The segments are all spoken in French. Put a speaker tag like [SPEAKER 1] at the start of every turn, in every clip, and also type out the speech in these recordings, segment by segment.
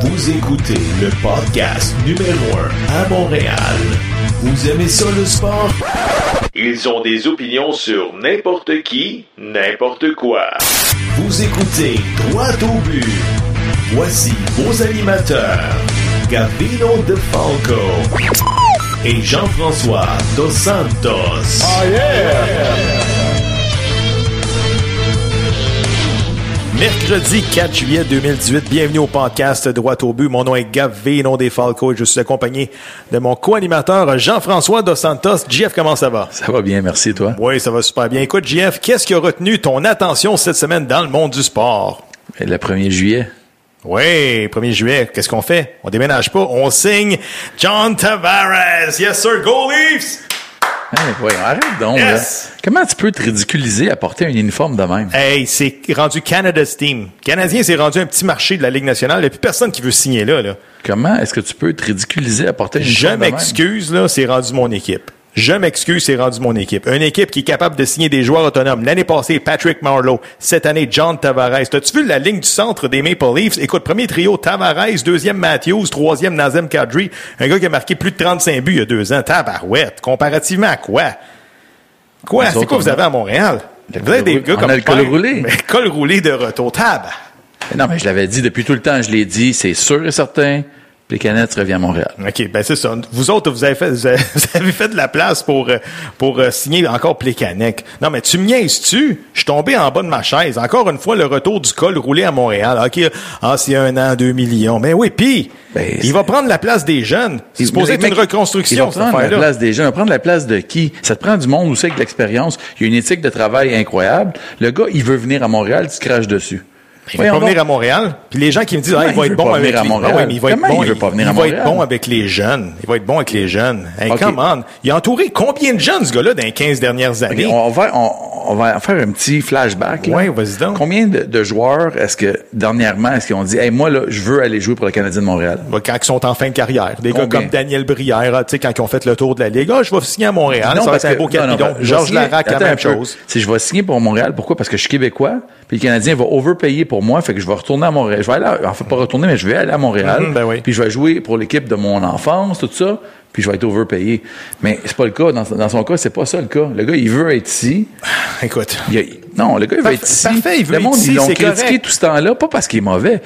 [SPEAKER 1] Vous écoutez le podcast numéro 1 à Montréal. Vous aimez ça le sport? Ils ont des opinions sur n'importe qui, n'importe quoi. Vous écoutez Droit au but. Voici vos animateurs, Gavino De Falco et Jean-François Dos Santos. Mercredi 4 juillet 2018, bienvenue au podcast Droit au but. Mon nom est Gavé, nom des Falco, et je suis accompagné de mon co-animateur Jean-François Dos Santos. JF, comment ça va?
[SPEAKER 2] Ça va bien, merci, toi.
[SPEAKER 1] Oui, ça va super bien. Écoute, JF, qu'est-ce qui a retenu ton attention cette semaine dans le monde du sport?
[SPEAKER 2] Le 1er juillet.
[SPEAKER 1] Oui, 1er juillet, qu'est-ce qu'on fait? On déménage pas, on signe John Tavares. Yes, sir, go Leafs!
[SPEAKER 2] Hey, voyons, arrête donc.
[SPEAKER 1] Yes.
[SPEAKER 2] là. Comment tu peux te ridiculiser à porter un uniforme de même?
[SPEAKER 1] Hey, c'est rendu Canada's team. Canadien, c'est rendu un petit marché de la Ligue nationale. Il n'y a plus personne qui veut signer là. là.
[SPEAKER 2] Comment est-ce que tu peux te ridiculiser à porter un
[SPEAKER 1] Je
[SPEAKER 2] uniforme de même?
[SPEAKER 1] m'excuse, là, c'est rendu mon équipe. Je m'excuse, c'est rendu mon équipe. Une équipe qui est capable de signer des joueurs autonomes. L'année passée, Patrick Marlowe. Cette année, John Tavares. T'as-tu vu la ligne du centre des Maple Leafs? Écoute, premier trio, Tavares, deuxième Matthews, troisième Nazem Kadri. Un gars qui a marqué plus de 35 buts il y a deux ans. Tabarouette. Comparativement à quoi? Quoi? C'est quoi vous avez à Montréal? Vous avez des gars comme
[SPEAKER 2] le col roulé.
[SPEAKER 1] Mais col roulé de retour. Tabac.
[SPEAKER 2] Non, mais je l'avais dit depuis tout le temps, je l'ai dit, c'est sûr et certain, les canettes reviennent à Montréal.
[SPEAKER 1] OK, ben c'est ça. Vous autres, vous avez fait, vous avez, vous avez fait de la place pour, euh, pour euh, signer encore Plekanec. Non, mais tu me niaises-tu? Je suis tombé en bas de ma chaise. Encore une fois, le retour du col roulé à Montréal. OK, ah, c'est un an, deux millions. Ben oui, puis
[SPEAKER 2] Ben,
[SPEAKER 1] il va prendre la place des jeunes. C'est supposé être
[SPEAKER 2] Mais
[SPEAKER 1] une reconstruction,
[SPEAKER 2] Il va prendre la place des gens, il va prendre la place de qui? Ça te prend du monde aussi avec de l'expérience. Il y a une éthique de travail incroyable. Le gars, il veut venir à Montréal, tu te craches dessus.
[SPEAKER 1] Il va pas venir à Montréal. Puis les gens qui me disent, ah, il va être bon avec les...
[SPEAKER 2] Montréal?
[SPEAKER 1] Ah ouais, mais il va être bon.
[SPEAKER 2] il veut pas venir
[SPEAKER 1] il
[SPEAKER 2] à
[SPEAKER 1] va être bon avec les jeunes. Il va être bon avec les jeunes. Hey, come on. Il a entouré combien de jeunes, ce gars-là, dans les 15 dernières années?
[SPEAKER 2] on, va, on, on va faire un petit flashback. là.
[SPEAKER 1] Ouais, vas-y donc.
[SPEAKER 2] Combien de, de joueurs est-ce que, dernièrement, est-ce qu'ils ont dit, hey, moi, là, je veux aller jouer pour le Canadien de Montréal?
[SPEAKER 1] quand ils sont en fin de carrière. Des gars comme Daniel Brière, ah, tu sais, quand ils ont fait le tour de la Ligue, ah, je vais signer à Montréal, ça va être un beau 4
[SPEAKER 2] non, non,
[SPEAKER 1] millions.
[SPEAKER 2] je vais
[SPEAKER 1] Georges Larac, la même chose.
[SPEAKER 2] Si je vais signer pour Montréal, pourquoi? Parce que je suis québécois, puis le Canadien va overpayer pour moi, fait que je vais retourner à Montréal. Je vais aller, à- en fait, pas retourner, mais je vais aller à Montréal.
[SPEAKER 1] Mhm, ben oui.
[SPEAKER 2] Puis je vais jouer pour l'équipe de mon enfance, tout ça, puis je vais être overpayé. Mais c'est pas le cas. Dans, dans son cas, c'est pas ça le cas. Le gars, il veut être ici.
[SPEAKER 1] Écoute.
[SPEAKER 2] Il a- non, le gars, il veut être ici.
[SPEAKER 1] parfait, il veut
[SPEAKER 2] le monde,
[SPEAKER 1] être ici,
[SPEAKER 2] ils l'ont critiqué
[SPEAKER 1] correct.
[SPEAKER 2] tout ce temps-là, pas parce qu'il est mauvais,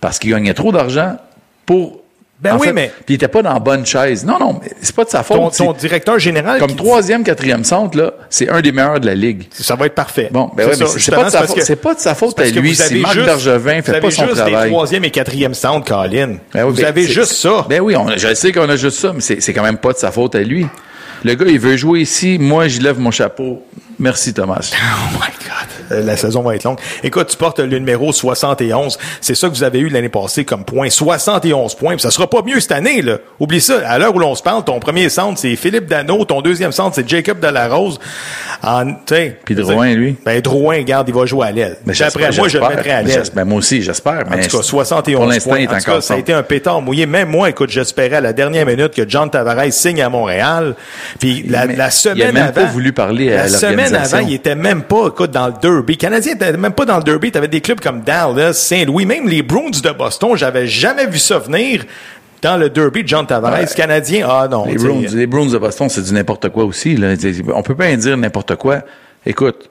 [SPEAKER 2] parce qu'il gagnait trop d'argent pour.
[SPEAKER 1] Ben
[SPEAKER 2] en
[SPEAKER 1] oui,
[SPEAKER 2] fait,
[SPEAKER 1] mais-
[SPEAKER 2] Puis il était pas dans la bonne chaise. Non, non, mais c'est pas de sa faute.
[SPEAKER 1] Ton, ton directeur général,
[SPEAKER 2] comme troisième, quatrième centre, là, c'est un des meilleurs de la ligue.
[SPEAKER 1] ça va être parfait.
[SPEAKER 2] Bon, ben
[SPEAKER 1] ça,
[SPEAKER 2] mais c'est- pas de sa faute- c'est pas de sa faute
[SPEAKER 1] parce
[SPEAKER 2] à
[SPEAKER 1] que
[SPEAKER 2] lui,
[SPEAKER 1] vous
[SPEAKER 2] c'est
[SPEAKER 1] avez
[SPEAKER 2] Marc
[SPEAKER 1] juste-
[SPEAKER 2] fait
[SPEAKER 1] vous
[SPEAKER 2] pas
[SPEAKER 1] avez
[SPEAKER 2] son
[SPEAKER 1] juste
[SPEAKER 2] travail.
[SPEAKER 1] des troisième et quatrième centres, Colin.
[SPEAKER 2] Ben oui,
[SPEAKER 1] vous
[SPEAKER 2] ben,
[SPEAKER 1] avez juste ça.
[SPEAKER 2] Ben oui, on, je sais qu'on a juste ça, mais c'est c'est quand même pas de sa faute à lui. Le gars, il veut jouer ici. Moi, j'y lève mon chapeau. Merci, Thomas.
[SPEAKER 1] Oh my God. Euh, La saison va être longue. Écoute, tu portes le numéro 71. C'est ça que vous avez eu l'année passée comme point. 71 points. Puis ça sera pas mieux cette année, là. Oublie ça. À l'heure où l'on se parle, ton premier centre, c'est Philippe Dano. Ton deuxième centre, c'est Jacob Delarose. En,
[SPEAKER 2] Puis Drouin, lui?
[SPEAKER 1] Ben, Drouin, garde, il va jouer à l'aile.
[SPEAKER 2] J'espère-
[SPEAKER 1] moi, je le mettrais à l'aile.
[SPEAKER 2] ben, moi aussi, j'espère.
[SPEAKER 1] En tout cas, 71
[SPEAKER 2] Pour l'instant,
[SPEAKER 1] points.
[SPEAKER 2] il est
[SPEAKER 1] En tout cas,
[SPEAKER 2] encore
[SPEAKER 1] ça a été un pétard mouillé. Même moi, écoute, j'espérais à la dernière minute que John Tavares signe à Montréal. Puis la, la
[SPEAKER 2] il a
[SPEAKER 1] semaine
[SPEAKER 2] même
[SPEAKER 1] avant...
[SPEAKER 2] pas voulu parler à
[SPEAKER 1] La semaine avant, il était même pas, écoute, dans le derby. Le Canadien était même pas dans le derby. T'avais des clubs comme Dallas, Saint-Louis, même les Bruins de Boston. J'avais jamais vu ça venir dans le derby de John Tavares. Canadien, ah non.
[SPEAKER 2] Les Bruins, les Bruins de Boston, c'est du n'importe quoi aussi. Là. On peut pas dire n'importe quoi. Écoute,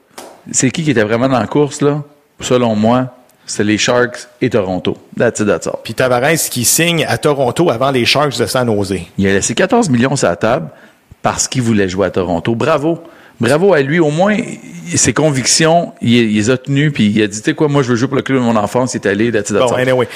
[SPEAKER 2] c'est qui qui était vraiment dans la course, là? Selon moi, c'est les Sharks et Toronto. That's it, that's all.
[SPEAKER 1] Puis Tavares qui signe à Toronto avant les Sharks de San Jose.
[SPEAKER 2] Il a laissé 14 millions sur la table parce qu'il voulait jouer à Toronto. Bravo. Bravo à lui. Au moins, ses convictions, il, il les a tenues, puis il a dit, tu sais quoi, moi, je veux jouer pour le club de mon enfance. Il est allé, that's
[SPEAKER 1] Bon, anyway,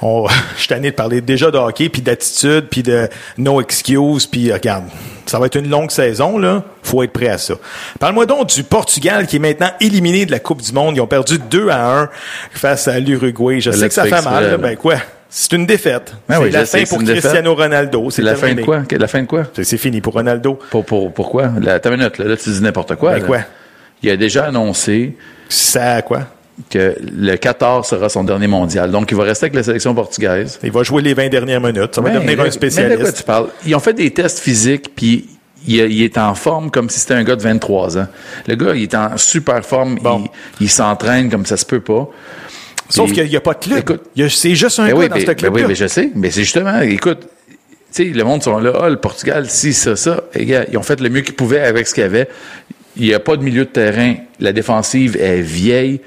[SPEAKER 1] on, je suis tanné de parler déjà de hockey, puis d'attitude, puis de no excuse, puis euh, regarde, ça va être une longue saison, là. faut être prêt à ça. Parle-moi donc du Portugal qui est maintenant éliminé de la Coupe du Monde. Ils ont perdu 2 à 1 face à l'Uruguay. Je sais que ça
[SPEAKER 2] fait
[SPEAKER 1] mal, là. ben quoi? C'est une défaite.
[SPEAKER 2] Ben
[SPEAKER 1] c'est
[SPEAKER 2] oui,
[SPEAKER 1] la fin pour
[SPEAKER 2] défaite.
[SPEAKER 1] Cristiano Ronaldo.
[SPEAKER 2] C'est la fin de quoi? La fin de quoi?
[SPEAKER 1] C'est- fini pour Ronaldo.
[SPEAKER 2] Pour, pour, pourquoi? La, ta minute, là, là, tu dis n'importe quoi.
[SPEAKER 1] Ben quoi?
[SPEAKER 2] Il a déjà annoncé
[SPEAKER 1] Ça, quoi?
[SPEAKER 2] que le 14 sera son dernier mondial. Donc, il va rester avec la sélection portugaise.
[SPEAKER 1] Il va jouer les 20 dernières minutes. Ça va
[SPEAKER 2] Ben,
[SPEAKER 1] devenir un
[SPEAKER 2] Mais de quoi
[SPEAKER 1] spécialiste.
[SPEAKER 2] tu parles? Ils ont fait des tests physiques, puis il, il est en forme comme si c'était un gars de 23 ans. Le gars, il est en super forme.
[SPEAKER 1] Bon.
[SPEAKER 2] Il, il s'entraîne comme ça se peut pas.
[SPEAKER 1] Sauf qu'il n'y a pas de club.
[SPEAKER 2] Écoute,
[SPEAKER 1] Il y a- C'est juste un
[SPEAKER 2] Ben
[SPEAKER 1] gars
[SPEAKER 2] oui,
[SPEAKER 1] dans
[SPEAKER 2] ben-
[SPEAKER 1] ce
[SPEAKER 2] ben
[SPEAKER 1] club
[SPEAKER 2] oui, mais je sais. Mais c'est justement, écoute, tu sais, le monde sont là, ah, le Portugal, si, ça, ça. Et ils ont fait le mieux qu'ils pouvaient avec ce qu'il y avait. Il n'y a pas de milieu de terrain. La défensive est vieille.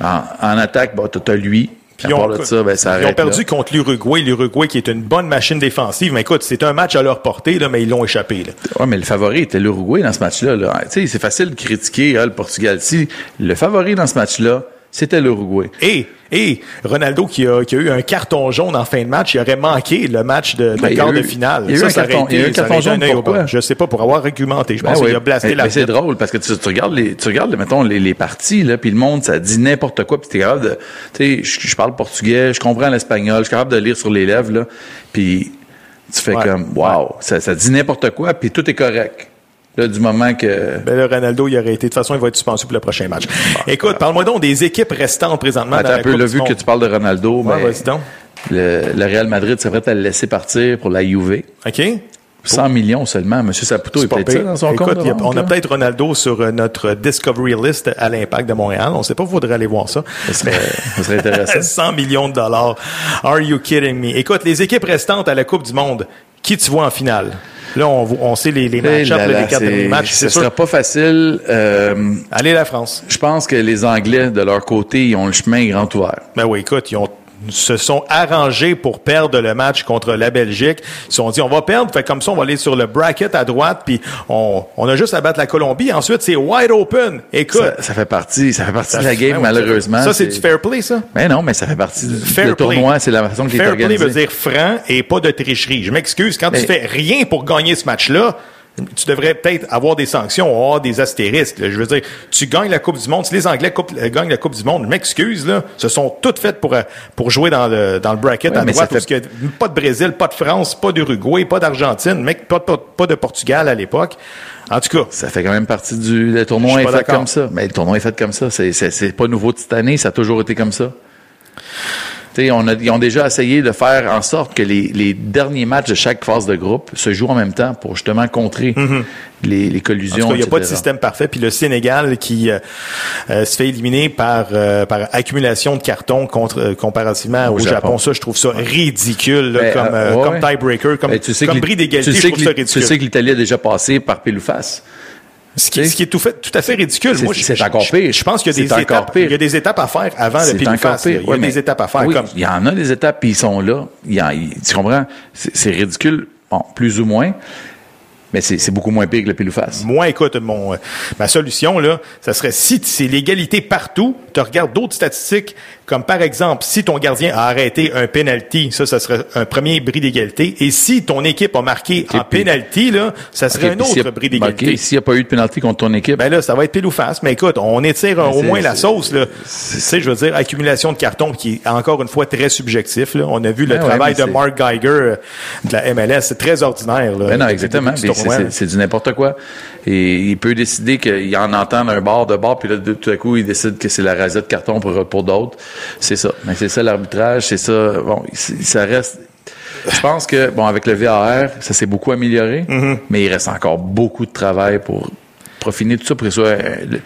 [SPEAKER 2] En, en attaque, bon, t'as lui.
[SPEAKER 1] Puis ils ont,
[SPEAKER 2] de ça, ben, ça
[SPEAKER 1] ils ont perdu
[SPEAKER 2] là.
[SPEAKER 1] contre l'Uruguay. L'Uruguay qui est une bonne machine défensive. Mais écoute, c'est un match à leur portée, là, mais ils l'ont échappé. Là.
[SPEAKER 2] Ouais, mais le favori était l'Uruguay dans ce match-là. Là. Tu sais, c'est facile de critiquer ah, le Portugal. Si le favori dans ce match-là, c'était l'Uruguay.
[SPEAKER 1] Et, et Ronaldo qui a, qui a eu un carton jaune en fin de match, il aurait manqué le match de, de
[SPEAKER 2] Ben, il y a
[SPEAKER 1] quart de finale.
[SPEAKER 2] il y a eu
[SPEAKER 1] ça,
[SPEAKER 2] un
[SPEAKER 1] ça
[SPEAKER 2] carton- il y a eu un
[SPEAKER 1] été- ça aurait
[SPEAKER 2] carton
[SPEAKER 1] été un
[SPEAKER 2] jaune, pourquoi?
[SPEAKER 1] Je sais pas, pour avoir argumenté. Je
[SPEAKER 2] Ben
[SPEAKER 1] pense
[SPEAKER 2] oui.
[SPEAKER 1] qu'il a blasté la
[SPEAKER 2] mais c'est drôle parce que tu, tu regardes les, tu regardes, mettons, les, les parties, là, puis le monde, ça dit n'importe quoi, puis t'es capable de, tu sais, je, je parle portugais, je comprends l'espagnol, je suis capable de lire sur les lèvres, là, puis tu fais
[SPEAKER 1] Ouais.
[SPEAKER 2] comme, wow, ça, ça dit n'importe quoi, puis tout est correct. Là, du moment que,
[SPEAKER 1] Ben là, Ronaldo, il aurait été. De toute façon, il va être suspendu pour le prochain match. Écoute, parle-moi donc des équipes restantes présentement
[SPEAKER 2] attends
[SPEAKER 1] dans
[SPEAKER 2] un
[SPEAKER 1] la
[SPEAKER 2] peu,
[SPEAKER 1] du
[SPEAKER 2] vu que tu parles de Ronaldo,
[SPEAKER 1] Ouais,
[SPEAKER 2] ben,
[SPEAKER 1] donc.
[SPEAKER 2] le, le Real Madrid serait prêt à le laisser partir pour la Juve.
[SPEAKER 1] OK?
[SPEAKER 2] 100 millions seulement. Monsieur Saputo, il
[SPEAKER 1] pas
[SPEAKER 2] peut-être dans son
[SPEAKER 1] Écoute,
[SPEAKER 2] compte.
[SPEAKER 1] a- on a peut-être Ronaldo sur euh, notre Discovery List à l'Impact de Montréal. On ne sait pas, vous voudrez aller voir ça.
[SPEAKER 2] Ça serait, ça serait intéressant.
[SPEAKER 1] 100 millions de dollars. Are you kidding me? Écoute, les équipes restantes à la Coupe du Monde, qui tu vois en finale? Là, on, on sait les, les
[SPEAKER 2] Eh
[SPEAKER 1] match-ups,
[SPEAKER 2] là
[SPEAKER 1] les quatre derniers matchs.
[SPEAKER 2] Ce sera pas facile. Euh,
[SPEAKER 1] Allez la France.
[SPEAKER 2] je pense que les Anglais, de leur côté, ils ont le chemin grand ouvert.
[SPEAKER 1] Ben oui, écoute, ils ont se sont arrangés pour perdre le match contre la Belgique. Ils se sont dit, on va perdre, fait comme ça, on va aller sur le bracket à droite, puis on, on a juste à battre la Colombie. Ensuite, c'est wide open. Écoute,
[SPEAKER 2] Ça, ça fait partie, ça fait partie
[SPEAKER 1] ça
[SPEAKER 2] de la game,
[SPEAKER 1] ben
[SPEAKER 2] malheureusement.
[SPEAKER 1] Ça, c'est du fair play, ça?
[SPEAKER 2] Mais non, mais ça fait partie du
[SPEAKER 1] Fair
[SPEAKER 2] tournoi, c'est la façon qu'il est
[SPEAKER 1] Fair play veut dire franc et pas de tricherie. Je m'excuse, quand tu fais rien pour gagner ce match-là, tu devrais peut-être avoir des sanctions, avoir des astérisques. là. Je veux dire, tu gagnes la Coupe du Monde. Si les Anglais euh, gagnent la Coupe du Monde, je m'excuse, là, ce sont toutes faites pour, euh, pour jouer dans le, dans le bracket
[SPEAKER 2] Ouais,
[SPEAKER 1] à droite. Parce
[SPEAKER 2] fait-
[SPEAKER 1] que pas de Brésil, pas de France, pas d'Uruguay, pas d'Argentine, mec, pas, pas, pas de Portugal à l'époque. En tout cas,
[SPEAKER 2] Ça fait quand même partie du le tournoi est
[SPEAKER 1] pas
[SPEAKER 2] fait comme ça. Mais le tournoi est fait comme ça. C'est c'est c'est pas nouveau de cette année. Ça a toujours été comme ça. On a, ils ont déjà essayé de faire en sorte que les, les derniers matchs de chaque phase de groupe se jouent en même temps pour justement contrer les, les collusions.
[SPEAKER 1] il n'y a pas de système parfait. Puis le Sénégal qui euh, euh, se fait éliminer par euh, par accumulation de cartons contre comparativement au, Japon.
[SPEAKER 2] Japon.
[SPEAKER 1] Ça, je trouve ça ridicule là,
[SPEAKER 2] Ben,
[SPEAKER 1] comme
[SPEAKER 2] ouais,
[SPEAKER 1] comme
[SPEAKER 2] ouais.
[SPEAKER 1] tiebreaker, comme
[SPEAKER 2] Ben, tu sais
[SPEAKER 1] comme bris
[SPEAKER 2] l'I-
[SPEAKER 1] d'égalité.
[SPEAKER 2] tu
[SPEAKER 1] Je
[SPEAKER 2] sais
[SPEAKER 1] trouve
[SPEAKER 2] que
[SPEAKER 1] ça
[SPEAKER 2] l'I- Tu
[SPEAKER 1] ridicule.
[SPEAKER 2] sais que l'Italie a déjà passé par pile ou face.
[SPEAKER 1] Ce qui, ce qui est tout fait tout à fait ridicule. Moi, je-
[SPEAKER 2] c'est encore
[SPEAKER 1] je-
[SPEAKER 2] pire.
[SPEAKER 1] Je pense qu'il y a des étapes. Il y a des étapes à faire avant le
[SPEAKER 2] C'est
[SPEAKER 1] pile ou
[SPEAKER 2] encore
[SPEAKER 1] face. là.
[SPEAKER 2] pire.
[SPEAKER 1] Il y a des étapes à faire.
[SPEAKER 2] oui,
[SPEAKER 1] comme
[SPEAKER 2] Il y en a des étapes, puis ils sont là. Il y en- il- tu comprends? C'est ridicule, bon, plus ou moins, mais c'est beaucoup moins pire que le pile ou face.
[SPEAKER 1] Moi, écoute, mon, euh, ma solution, là, ça serait si c'est l'égalité partout, tu regardes d'autres statistiques, comme par exemple, si ton gardien a arrêté un penalty, ça, ça serait un premier bris d'égalité. Et si ton équipe a marqué en
[SPEAKER 2] puis-
[SPEAKER 1] penalty, là, ça serait un autre
[SPEAKER 2] a-
[SPEAKER 1] bris d'égalité.
[SPEAKER 2] OK, s'il n'y a pas eu de pénalty contre ton équipe,
[SPEAKER 1] Ben là, ça va être pile ou face. Mais écoute, on étire euh, au moins la sauce. Là. Tu sais, je veux dire, accumulation de cartons qui est encore une fois très subjectif. Là. On a vu le
[SPEAKER 2] Ben
[SPEAKER 1] travail de Mark Geiger euh, de la MLS. C'est très ordinaire. Là,
[SPEAKER 2] Ben non, exactement.
[SPEAKER 1] du
[SPEAKER 2] C'est du n'importe quoi. Et il peut décider qu'il en entend d'un bord, de bord, puis là, tout à coup, il décide que c'est la rasette de carton pour, pour d'autres. C'est ça. Mais c'est ça l'arbitrage, c'est ça. Bon, ça reste. Je pense que, bon, avec le VAR, ça s'est beaucoup amélioré,
[SPEAKER 1] Mm-hmm.
[SPEAKER 2] mais il reste encore beaucoup de travail pour profiner tout ça pour que ce soit. euh, le-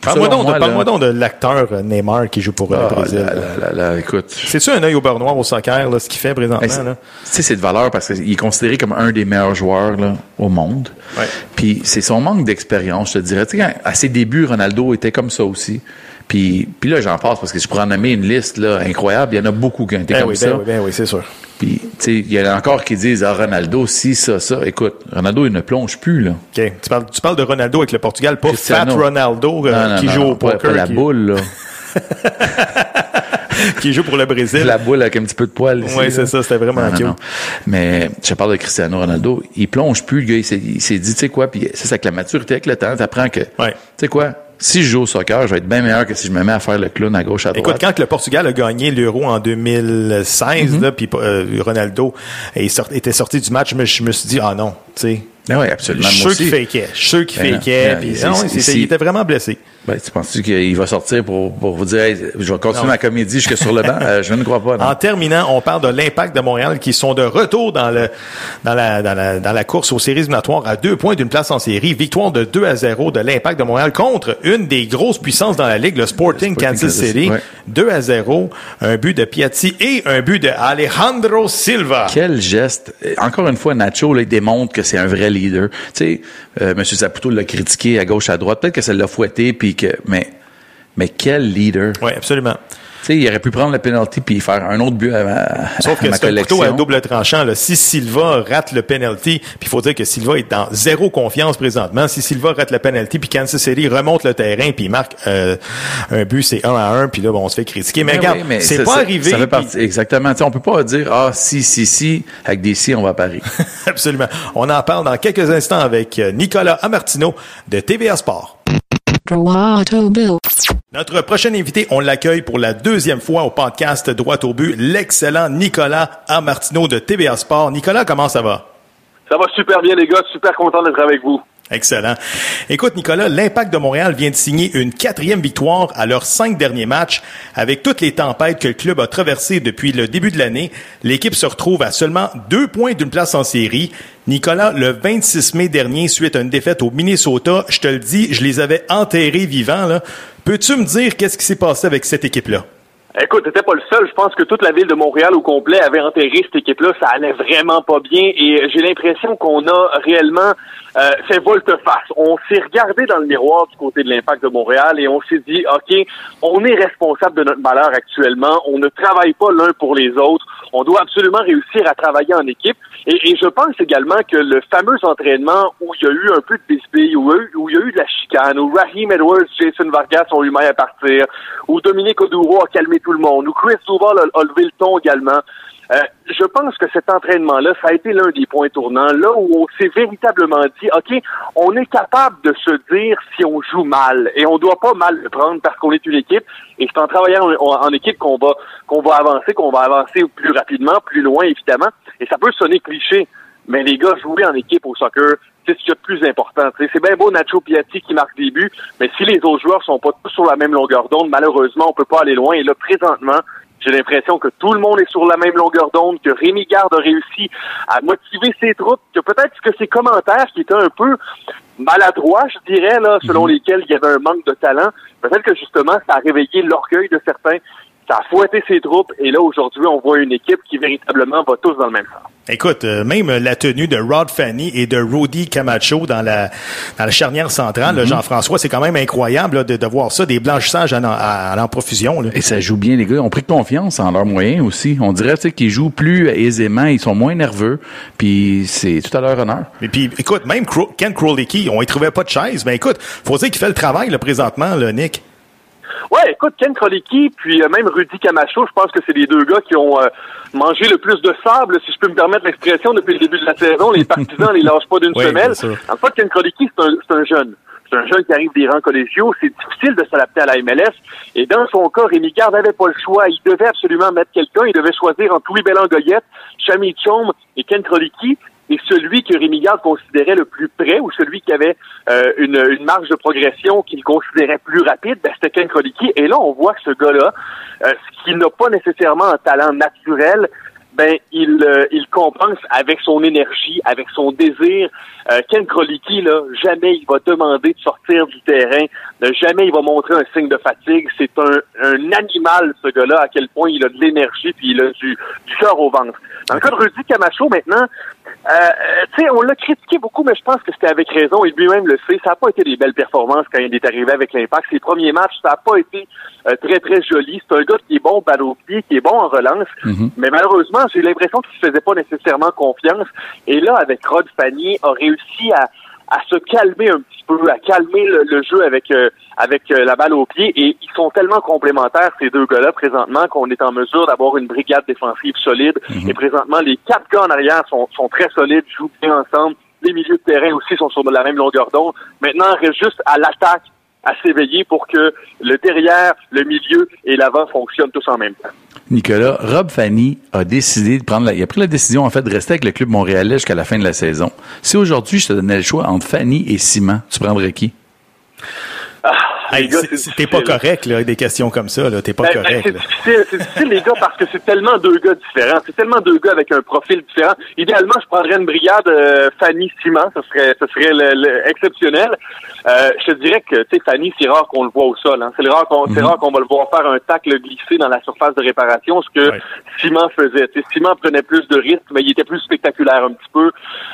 [SPEAKER 1] Parle-moi donc,
[SPEAKER 2] moi,
[SPEAKER 1] de- donc de l'acteur euh, Neymar qui joue pour euh,
[SPEAKER 2] Ah,
[SPEAKER 1] le Brésil.
[SPEAKER 2] là,
[SPEAKER 1] là,
[SPEAKER 2] là, écoute.
[SPEAKER 1] C'est-tu un œil au beurre noir au soccer, là, ce qu'il fait présentement?
[SPEAKER 2] Ben, c'est- de valeur parce qu'il est considéré comme un des meilleurs joueurs là, au monde.
[SPEAKER 1] Ouais.
[SPEAKER 2] Puis c'est son manque d'expérience, je te dirais. Tu sais, quand- à ses débuts, Ronaldo était comme ça aussi. Puis, puis là, j'en passe parce que je pourrais en nommer une liste là, incroyable. Il y en a beaucoup qui ont été
[SPEAKER 1] Ben
[SPEAKER 2] comme
[SPEAKER 1] oui,
[SPEAKER 2] ça.
[SPEAKER 1] ben oui, ben oui, c'est sûr.
[SPEAKER 2] Puis, tu sais, il y en a encore qui disent, ah, Ronaldo, si, ça, ça. Écoute, Ronaldo, il ne plonge plus, là.
[SPEAKER 1] OK. Tu parles, tu parles de Ronaldo avec le Portugal, pas
[SPEAKER 2] Cristiano.
[SPEAKER 1] Fat Ronaldo euh,
[SPEAKER 2] Non, non,
[SPEAKER 1] qui
[SPEAKER 2] non,
[SPEAKER 1] joue au poker,
[SPEAKER 2] pas la
[SPEAKER 1] qui,
[SPEAKER 2] boule, là.
[SPEAKER 1] qui joue pour le Brésil.
[SPEAKER 2] la boule avec un petit peu de poil.
[SPEAKER 1] Oui, c'est ça, c'était vraiment
[SPEAKER 2] Non, non,
[SPEAKER 1] cute.
[SPEAKER 2] non. Mais je parle de Cristiano Ronaldo. Il plonge plus, le gars. Il s'est, il s'est dit, tu sais quoi, puis c'est ça que la maturité avec le temps, t'apprends que,
[SPEAKER 1] Ouais.
[SPEAKER 2] tu sais quoi, si je joue au soccer, je vais être bien meilleur que si je me mets à faire le clown à gauche, à droite.
[SPEAKER 1] Écoute, quand le Portugal a gagné l'Euro en 2016,
[SPEAKER 2] Mhm.
[SPEAKER 1] là, puis euh, Ronaldo sorti- était sorti du match, mais je me suis dit, ah non, tu sais.
[SPEAKER 2] Ben oui, absolument.
[SPEAKER 1] Je suis sûr qu'il fakait. Je suis sûr qu'il
[SPEAKER 2] Ben non,
[SPEAKER 1] fakait.
[SPEAKER 2] ben,
[SPEAKER 1] il était vraiment blessé.
[SPEAKER 2] Ben, tu penses qu'il va sortir pour, pour vous dire, je vais continuer ma comédie jusque sur le banc? Euh, je ne crois pas.
[SPEAKER 1] En terminant, on parle de l'impact de Montréal qui sont de retour dans le dans la, dans la, dans la course aux séries éliminatoires à deux points d'une place en série. Victoire de 2 à 0 de l'impact de Montréal contre une des grosses puissances dans la ligue, le Sporting, Kansas, City. 2 à 0, un but de Piatti et un but de Alejandro Silva.
[SPEAKER 2] Quel geste. Encore une fois, Nacho, là, il démontre que c'est un vrai leader. Tu sais, euh, M. Saputo l'a critiqué à gauche, à droite. Peut-être que ça l'a fouetté, puis que, mais, mais quel leader.
[SPEAKER 1] Oui, absolument.
[SPEAKER 2] Tu sais, il aurait pu prendre le penalty puis faire un autre but à,
[SPEAKER 1] à Sauf que c'est un couteau à double tranchant. Là. Si Silva rate le penalty, puis il faut dire que Silva est dans zéro confiance présentement. Si Silva rate le penalty, puis Kansas City remonte le terrain, puis marque euh, un but, c'est 1 à 1, puis là, bon, on se fait critiquer. Mais, regarde, c'est pas arrivé.
[SPEAKER 2] Ça fait partie, exactement. sais, on peut pas dire, ah, si, si, si, avec des si, on va à Paris.
[SPEAKER 1] Absolument. On en parle dans quelques instants avec euh, Nicolas Amartino de TVA Sport. Notre prochain invité, on l'accueille pour la deuxième fois au podcast Droit au but, l'excellent Nicolas Amartino de TVA Sport. Nicolas, comment ça va?
[SPEAKER 3] Ça va super bien, les gars. Super content d'être avec vous.
[SPEAKER 1] Excellent. Écoute, Nicolas, l'Impact de Montréal vient de signer une quatrième victoire à leurs cinq derniers matchs. Avec toutes les tempêtes que le club a traversées depuis le début de l'année, l'équipe se retrouve à seulement deux points d'une place en série. Nicolas, le 26 mai dernier, suite à une défaite au Minnesota, je te le dis, je les avais enterrés vivants. Peux-tu me dire qu'est-ce qui s'est passé avec cette équipe-là?
[SPEAKER 3] Écoute, t'étais pas le seul. Je pense que toute la ville de Montréal au complet avait enterré cette équipe-là. Ça allait vraiment pas bien et j'ai l'impression qu'on a réellement euh, fait volte-face. On s'est regardé dans le miroir du côté de l'impact de Montréal et on s'est dit, OK, on est responsable de notre malheur actuellement. On ne travaille pas l'un pour les autres. On doit absolument réussir à travailler en équipe. Et, je pense également que le fameux entraînement où il y a eu un peu de bisbille, où, il y a eu de la chicane, où Raheem Edwards, Jason Vargas ont eu mal à partir, où Dominique Oduro a calmé tout le monde, où Chris Duval a levé le ton également. Euh, je pense que cet entraînement-là, ça a été l'un des points tournants, là où on s'est véritablement dit, OK, on est capable de se dire si on joue mal, et on doit pas mal le prendre parce qu'on est une équipe, et c'est en travaillant en, équipe qu'on va qu'on va avancer, qu'on va avancer plus rapidement, plus loin, évidemment, et ça peut sonner cliché, mais les gars, jouer en équipe au soccer, c'est ce qui est le plus important. C'est bien beau Nacho Piatti qui marque des buts, mais si les autres joueurs sont pas tous sur la même longueur d'onde, malheureusement, on peut pas aller loin. Et là, présentement, j'ai l'impression que tout le monde est sur la même longueur d'onde, que Rémi Garde a réussi à motiver ses troupes, que peut-être que ses commentaires qui étaient un peu maladroits, je dirais, là, selon mhm. lesquels il y avait un manque de talent, peut-être que justement, ça a réveillé l'orgueil de certains, ça a fouetté ses troupes, et là, aujourd'hui, on voit une équipe qui véritablement va tous dans le même sens.
[SPEAKER 1] Écoute, euh, même la tenue de Rod Fanny et de Rudy Camacho dans la, dans la charnière centrale, mm-hmm. Jean-François, c'est quand même incroyable de, de, voir ça, des blanchissages à, à, profusion.
[SPEAKER 2] Et ça joue bien, les gars. Ils ont pris confiance en leurs moyens aussi. On dirait qu'ils jouent plus aisément, ils sont moins nerveux, puis c'est tout à leur honneur.
[SPEAKER 1] Et puis, écoute, même Ken Krolicki, on y trouvait pas de chaise, mais écoute, faut dire qu'il fait le travail là, présentement, là, Nick.
[SPEAKER 3] Ouais, écoute, Ken Krolicki, puis euh, même Rudy Camacho, je pense que c'est les deux gars qui ont euh, mangé le plus de sable, si je peux me permettre l'expression, depuis le début de la saison. Les partisans les lâchent pas d'une semelle. En fait, Ken c'est un, un jeune. C'est un jeune qui arrive des rangs collégiaux. C'est difficile de s'adapter à la MLS. Et dans son cas, Rémi Gard n'avait pas le choix. Il devait absolument mettre quelqu'un. Il devait choisir entre Louis Bellangoyette, Chami Chom et Ken Krolicki et celui que Rémi Garde considérait le plus près ou celui qui avait euh, une, marge de progression qu'il considérait plus rapide, ben, c'était Ken Krolicki. Et là, on voit que ce gars-là, euh, qui n'a pas nécessairement un talent naturel, ben il euh, il compense avec son énergie, avec son désir. Euh, Ken Krolicki, là, jamais il va demander de sortir du terrain, jamais il va montrer un signe de fatigue. C'est un, un animal, ce gars-là, à quel point il a de l'énergie puis il a du, du cœur au ventre. Dans le cas de Rudy Camacho, maintenant, euh, euh, tu sais, on l'a critiqué beaucoup, mais je pense que c'était avec raison. Et lui-même le sait. Ça n'a pas été des belles performances quand il est arrivé avec l'Impact. Ses premiers matchs, ça n'a pas été euh, très, très joli. C'est un gars qui est bon balle au pied, qui est bon en relance. Mhm. Mais malheureusement, j'ai l'impression qu'il ne faisait pas nécessairement confiance. Et là, avec Rod Fanny, a réussi à, à se calmer un petit peu, à calmer le, jeu avec euh, avec euh, la balle au pied. Et ils sont tellement complémentaires, ces deux gars-là, présentement, qu'on est en mesure d'avoir une brigade défensive solide. Mhm. Et présentement, les quatre gars en arrière sont, sont très solides, jouent bien ensemble. Les milieux de terrain aussi sont sur la même longueur d'onde. Maintenant, il reste juste à l'attaque à s'éveiller pour que le derrière, le milieu et l'avant fonctionnent tous en même temps.
[SPEAKER 2] Nicolas, Rob Fanny a décidé de prendre la, il a pris la décision en fait de rester avec le club montréalais jusqu'à la fin de la saison. Si aujourd'hui je te donnais le choix entre Fanny et Simon, tu prendrais qui?
[SPEAKER 3] Ah,
[SPEAKER 1] T'es pas correct, là, des questions comme ça, là. T'es pas ben, ben, correct.
[SPEAKER 3] c'est difficile, c'est difficile, les gars, parce que c'est tellement deux gars différents. C'est tellement deux gars avec un profil différent. Idéalement, je prendrais une brigade euh, Fanny Simon, ce serait, ce serait le, exceptionnel. Euh, je te dirais que, tu sais, Fanny, c'est rare qu'on le voit au sol. Hein. C'est rare qu'on, c'est mhm. rare qu'on va le voir faire un tacle glissé dans la surface de réparation, ce que Simon faisait. sais, Simon prenait plus de risques, mais il était plus spectaculaire un petit peu.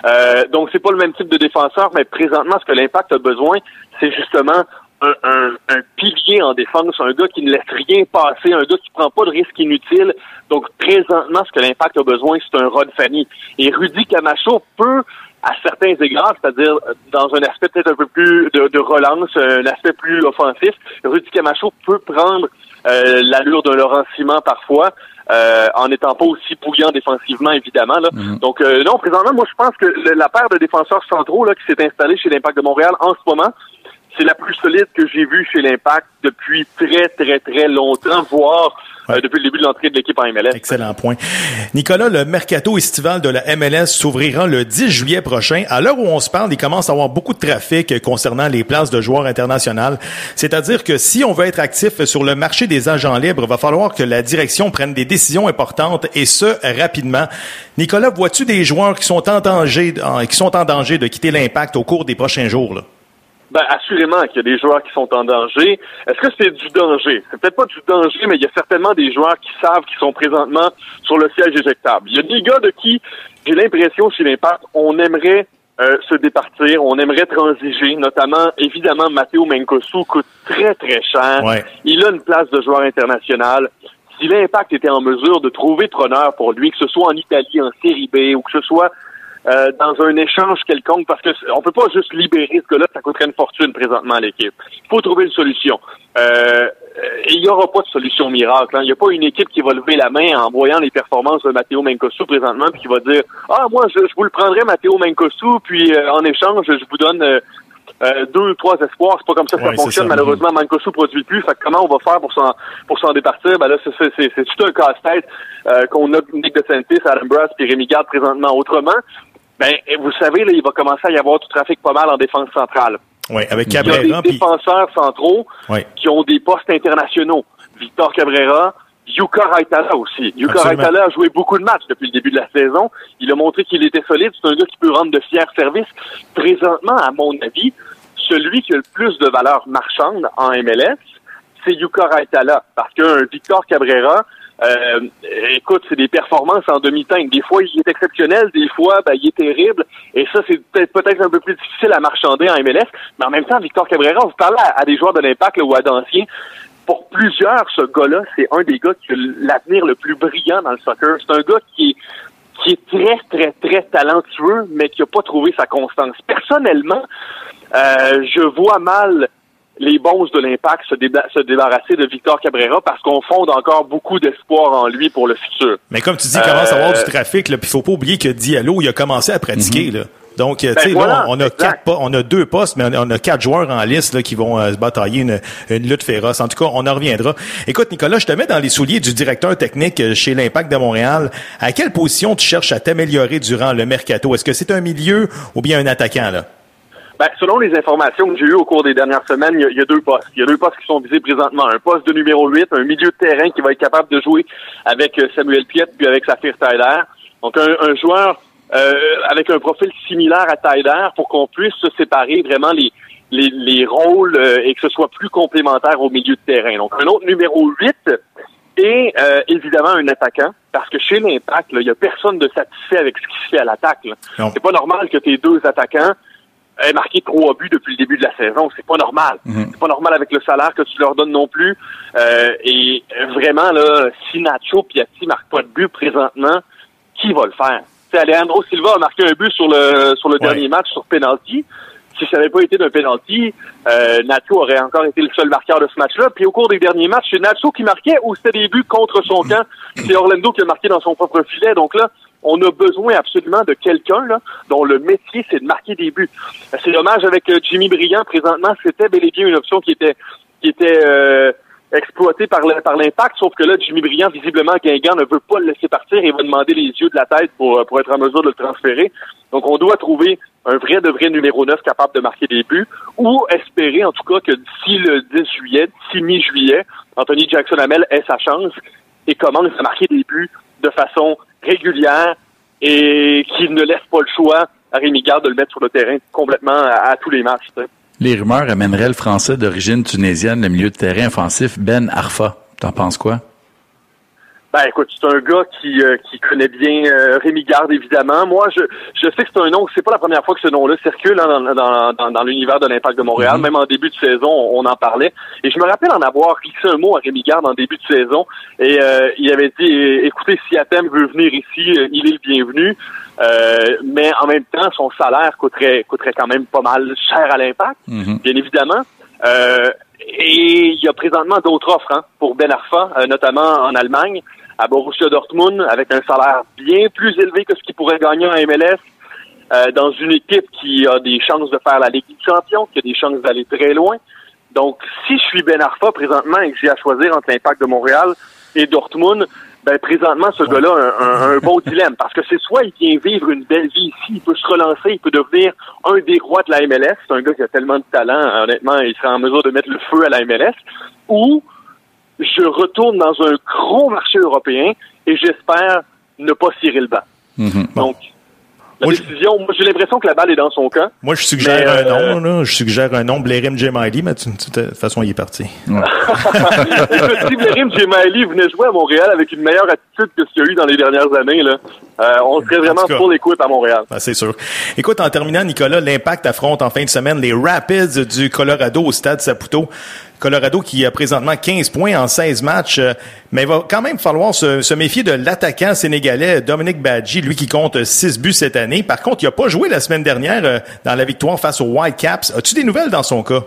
[SPEAKER 3] Euh, donc, c'est pas le même type de défenseur, mais présentement, ce que l'Impact a besoin, c'est justement un, un, un, pilier en défense, un gars qui ne laisse rien passer, un gars qui prend pas de risques inutiles. Donc, présentement, ce que l'Impact a besoin, c'est un Rod Fanny. Et Rudy Camacho peut, à certains égards, c'est-à-dire dans un aspect peut-être un peu plus de, de, relance, un aspect plus offensif, Rudy Camacho peut prendre euh, l'allure d'un Laurent Simon parfois. Euh, en n'étant pas aussi bouillant défensivement, évidemment. Là. Mhm. Donc, euh, non, présentement, moi, je pense que la paire de défenseurs centraux là, qui s'est installée chez l'Impact de Montréal en ce moment, c'est la plus solide que j'ai vue chez l'Impact depuis très, très, très longtemps, voire euh, depuis le début de l'entrée de l'équipe en MLS.
[SPEAKER 1] Excellent point. Nicolas, le mercato estival de la MLS s'ouvrira le 10 juillet prochain. À l'heure où on se parle, il commence à avoir beaucoup de trafic concernant les places de joueurs internationaux. C'est-à-dire que si on veut être actif sur le marché des agents libres, il va falloir que la direction prenne des décisions importantes et ce, rapidement. Nicolas, vois-tu des joueurs qui sont en danger, qui sont en danger de quitter l'impact au cours des prochains jours? Là?
[SPEAKER 3] Ben, assurément qu'il y a des joueurs qui sont en danger. Est-ce que c'est du danger? C'est peut-être pas du danger, mais il y a certainement des joueurs qui savent qu'ils sont présentement sur le siège éjectable. Il y a des gars de qui j'ai l'impression chez l'Impact, on aimerait euh, se départir, on aimerait transiger, notamment, évidemment, Matteo Menkosu coûte très, très cher. Il a une place de joueur international. Si l'Impact était en mesure de trouver preneur pour lui, que ce soit en Italie, en Série B, ou que ce soit euh, dans un échange quelconque, parce que on peut pas juste libérer ce gars-là, ça coûterait une fortune présentement à l'équipe. Il faut trouver une solution. Euh, il n'y aura pas de solution miracle. Hein. Il n'y a pas une équipe qui va lever la main en voyant les performances de Matteo Menkosu présentement, puis qui va dire Ah, moi, je, vous le prendrai, Matteo Menkosu, puis euh, en échange, je vous donne euh, deux ou trois espoirs. C'est pas comme ça que ça fonctionne. Malheureusement, Mancosu produit plus. Fait comment on va faire pour s'en pour s'en départir? Ben là, c'est tout un casse-tête qu'on a Nick DeSantis, Adam Brass et Rémi Garde présentement. Autrement, ben, vous savez, là, il va commencer à y avoir du trafic pas mal en défense centrale.
[SPEAKER 1] Oui, avec Cabrera.
[SPEAKER 3] Il y a des défenseurs centraux qui ont des postes internationaux. Victor Cabrera, Yuka Raitala aussi. Yuka Raitala a joué beaucoup de matchs depuis le début de la saison. Il a montré qu'il était solide. C'est un gars qui peut rendre de fiers services. Présentement, à mon avis, celui qui a le plus de valeur marchande en MLS, c'est Yuka Raitala. Parce qu'un Victor Cabrera, euh, écoute, c'est des performances en demi-teinte. Des fois, il est exceptionnel, des fois, ben, il est terrible. Et ça, c'est peut-être un peu plus difficile à marchander en MLS. Mais en même temps, Victor Cabrera, vous parlez à, des joueurs de l'Impact ou à d'anciens. Pour plusieurs, ce gars-là, c'est un des gars qui a l'avenir le plus brillant dans le soccer. C'est un gars qui est qui est très, très, très talentueux, mais qui n'a pas trouvé sa constance. Personnellement, euh, je vois mal les bons de l'impact se, se, débarrasser de Victor Cabrera parce qu'on fonde encore beaucoup d'espoir en lui pour le futur.
[SPEAKER 1] Mais comme tu dis, il commence à avoir du euh, trafic, là, puis faut pas oublier que Diallo, il a commencé à pratiquer, mhm. là. Donc, tu sais, ben on a quatre, on a deux postes, mais on a quatre joueurs en liste là, qui vont euh, se batailler une, une, lutte féroce. En tout cas, on en reviendra. Écoute, Nicolas, je te mets dans les souliers du directeur technique euh, chez l'Impact de Montréal. À quelle position tu cherches à t'améliorer durant le mercato? Est-ce que c'est un milieu ou bien un attaquant là?
[SPEAKER 3] Ben, selon les informations que j'ai eues au cours des dernières semaines, il y, a, deux postes. Il y a deux postes qui sont visés présentement. Un poste de numéro 8, un milieu de terrain qui va être capable de jouer avec euh, Samuel Piet puis avec Saphir Tyler. Donc, un, joueur euh, avec un profil similaire à Tyler pour qu'on puisse se séparer vraiment les, les, les rôles euh, et que ce soit plus complémentaire au milieu de terrain. Donc, un autre numéro 8 et évidemment un attaquant, parce que chez l'Impact, il n'y a personne de satisfait avec ce qui se fait à l'attaque. C'est pas normal que tes deux attaquants a marqué trois buts depuis le début de la saison. C'est pas normal. Mhm. C'est pas normal avec le salaire que tu leur donnes non plus. Euh, et vraiment, là, si Nacho Piatti marque pas de but présentement, qui va le faire? T'sais, Alejandro Silva a marqué un but sur le sur le dernier match sur penalty. Si ça n'avait pas été d'un penalty, euh, Nacho aurait encore été le seul marqueur de ce match-là. Puis au cours des derniers matchs, c'est Nacho qui marquait ou c'était des buts contre son camp? C'est Orlando qui a marqué dans son propre filet. Donc là, on a besoin absolument de quelqu'un dont le métier, c'est de marquer des buts. C'est dommage avec euh, Jimmy Briand, présentement, c'était bel et bien une option qui était qui était euh, exploitée par l'impact, sauf que là, Jimmy Briand, visiblement, Guingamp ne veut pas le laisser partir et va demander les yeux de la tête pour, pour être en mesure de le transférer. Donc, on doit trouver un vrai de vrai numéro 9 capable de marquer des buts, ou espérer en tout cas que d'ici le 10 juillet, d'ici mi-juillet, Anthony Jackson-Hamel ait sa chance et commence à marquer des buts de façon régulière et qu'il ne laisse pas le choix à Rémi Garde de le mettre sur le terrain complètement à, tous les matchs.
[SPEAKER 2] Les rumeurs amèneraient le Français d'origine tunisienne, le milieu de terrain offensif Ben Arfa. T'en penses quoi?
[SPEAKER 3] Ben écoute, c'est un gars qui, euh, qui connaît bien euh, Rémi Garde, évidemment. Moi, je, je sais que c'est un nom, c'est pas la première fois que ce nom-là circule hein, dans, dans, dans, dans l'univers de l'Impact de Montréal. Mhm. Même en début de saison, on, en parlait. Et je me rappelle en avoir fixé un mot à Rémi Garde en début de saison. Et euh, il avait dit, écoutez, si Athènes veut venir ici, il est le bienvenu. mais en même temps, son salaire coûterait, coûterait quand même pas mal cher à l'Impact, mhm. bien évidemment. et il y a présentement d'autres offres hein, pour Ben Arfa, notamment en Allemagne à Borussia Dortmund avec un salaire bien plus élevé que ce qu'il pourrait gagner en MLS. Euh, dans une équipe qui a des chances de faire la Ligue des Champions, qui a des chances d'aller très loin. Donc, si je suis Ben Arfa présentement et que j'ai à choisir entre l'Impact de Montréal et Dortmund, ben présentement, ce gars-là a un, un, bon dilemme. Parce que c'est soit il vient vivre une belle vie ici, il peut se relancer, il peut devenir un des rois de la MLS. C'est un gars qui a tellement de talent, honnêtement, il serait en mesure de mettre le feu à la MLS. Ou je retourne dans un gros marché européen et j'espère ne pas cirer le banc. Mhm. Donc, la décision, moi, j'ai l'impression que la balle est dans son camp.
[SPEAKER 1] Moi, je suggère un euh, nom, là. Je suggère un nom, Blairim Jemali, mais de toute façon, il est parti. Ouais.
[SPEAKER 3] si Blairim Jemali venait jouer à Montréal avec une meilleure attitude que ce qu'il y a eu dans les dernières années, là, euh, on serait vraiment pour l'écoute à Montréal.
[SPEAKER 1] Ben, c'est sûr. Écoute, en terminant, Nicolas, l'Impact affronte en fin de semaine les Rapids du Colorado au stade Saputo. Colorado qui a présentement 15 points en 16 matchs, euh, mais il va quand même falloir se, méfier de l'attaquant sénégalais Dominique Badji, lui qui compte 6 buts cette année. Par contre, il n'a pas joué la semaine dernière euh, dans la victoire face aux Whitecaps. As-tu des nouvelles dans son cas?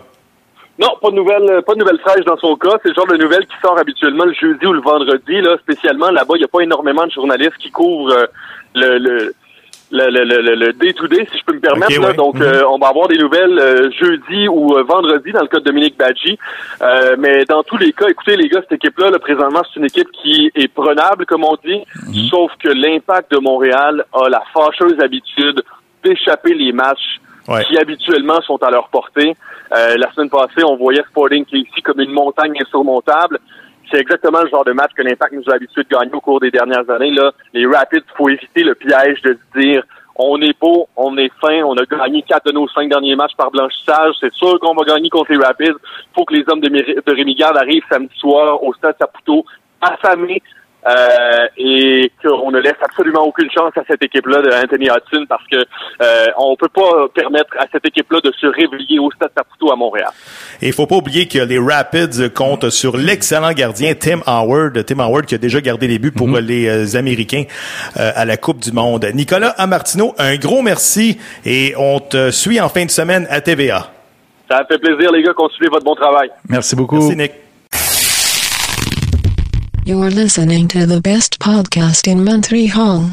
[SPEAKER 3] Non, pas de nouvelles, euh, pas de nouvelles fraîches dans son cas. C'est le genre de nouvelles qui sort habituellement le jeudi ou le vendredi. Là, spécialement là-bas, il n'y a pas énormément de journalistes qui couvrent le le day-to-day, si je peux me permettre. Donc, mhm. euh, on va avoir des nouvelles euh, jeudi ou euh, vendredi dans le cas de Dominique Badji. mais dans tous les cas, écoutez, les gars, cette équipe-là, présentement, c'est une équipe qui est prenable, comme on dit, mhm. sauf que l'impact de Montréal a la fâcheuse habitude d'échapper les matchs qui habituellement sont à leur portée. la semaine passée, on voyait Sporting qui est ici comme une montagne insurmontable c'est exactement le genre de match que l'Impact nous a habitué de gagner au cours des dernières années. Là, les Rapids, faut éviter le piège de se dire on est beau, on est fin, on a gagné quatre de nos cinq derniers matchs par blanchissage, c'est sûr qu'on va gagner contre les Rapids. faut que les hommes de, de Rémi Garde arrivent samedi soir au stade Saputo affamés euh, et qu'on ne laisse absolument aucune chance à cette équipe-là de Anthony Hudson parce que euh, on peut pas permettre à cette équipe-là de se réveiller au Stade Saputo à Montréal.
[SPEAKER 1] Et il faut pas oublier que les Rapids comptent sur l'excellent gardien Tim Howard, Tim Howard qui a déjà gardé les buts pour mhm. les euh, Américains euh, à la Coupe du Monde. Nicolas Amartino, un gros merci et on te suit en fin de semaine à TVA.
[SPEAKER 3] Ça fait plaisir les gars, continuez votre bon travail.
[SPEAKER 2] Merci beaucoup.
[SPEAKER 1] Merci Nick.
[SPEAKER 4] You're listening to the best podcast in Montreal.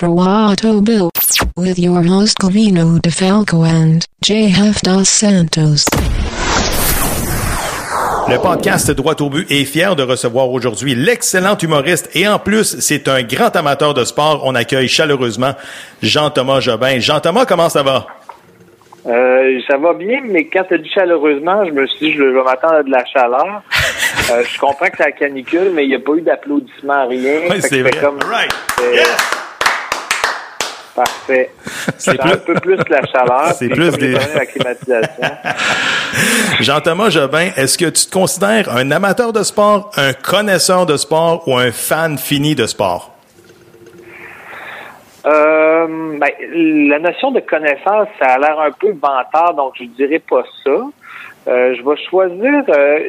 [SPEAKER 4] Roato Bill. With your host Covino DeFalco and JF Dos Santos.
[SPEAKER 1] Le podcast Droit au but est fier de recevoir aujourd'hui l'excellent humoriste et en plus, c'est un grand amateur de sport. On accueille chaleureusement Jean-Thomas Jobin. Jean-Thomas, comment ça va?
[SPEAKER 5] Euh, ça va bien, mais quand tu as dit chaleureusement, je me suis dit, je vais m'attendre à de la chaleur. Euh, je comprends que c'est la canicule, mais il n'y a pas eu d'applaudissements, rien.
[SPEAKER 1] Oui, c'est vrai. Comme, right. Euh,
[SPEAKER 5] Parfait. C'est un peu plus la chaleur.
[SPEAKER 1] C'est plus des...
[SPEAKER 5] la climatisation.
[SPEAKER 1] Jean-Thomas Jobin, est-ce que tu te considères un amateur de sport, un connaisseur de sport ou un fan fini de sport?
[SPEAKER 5] Euh, ben, la notion de connaissance, ça a l'air un peu vantard, donc je dirais pas ça. Euh, je vais choisir. Euh,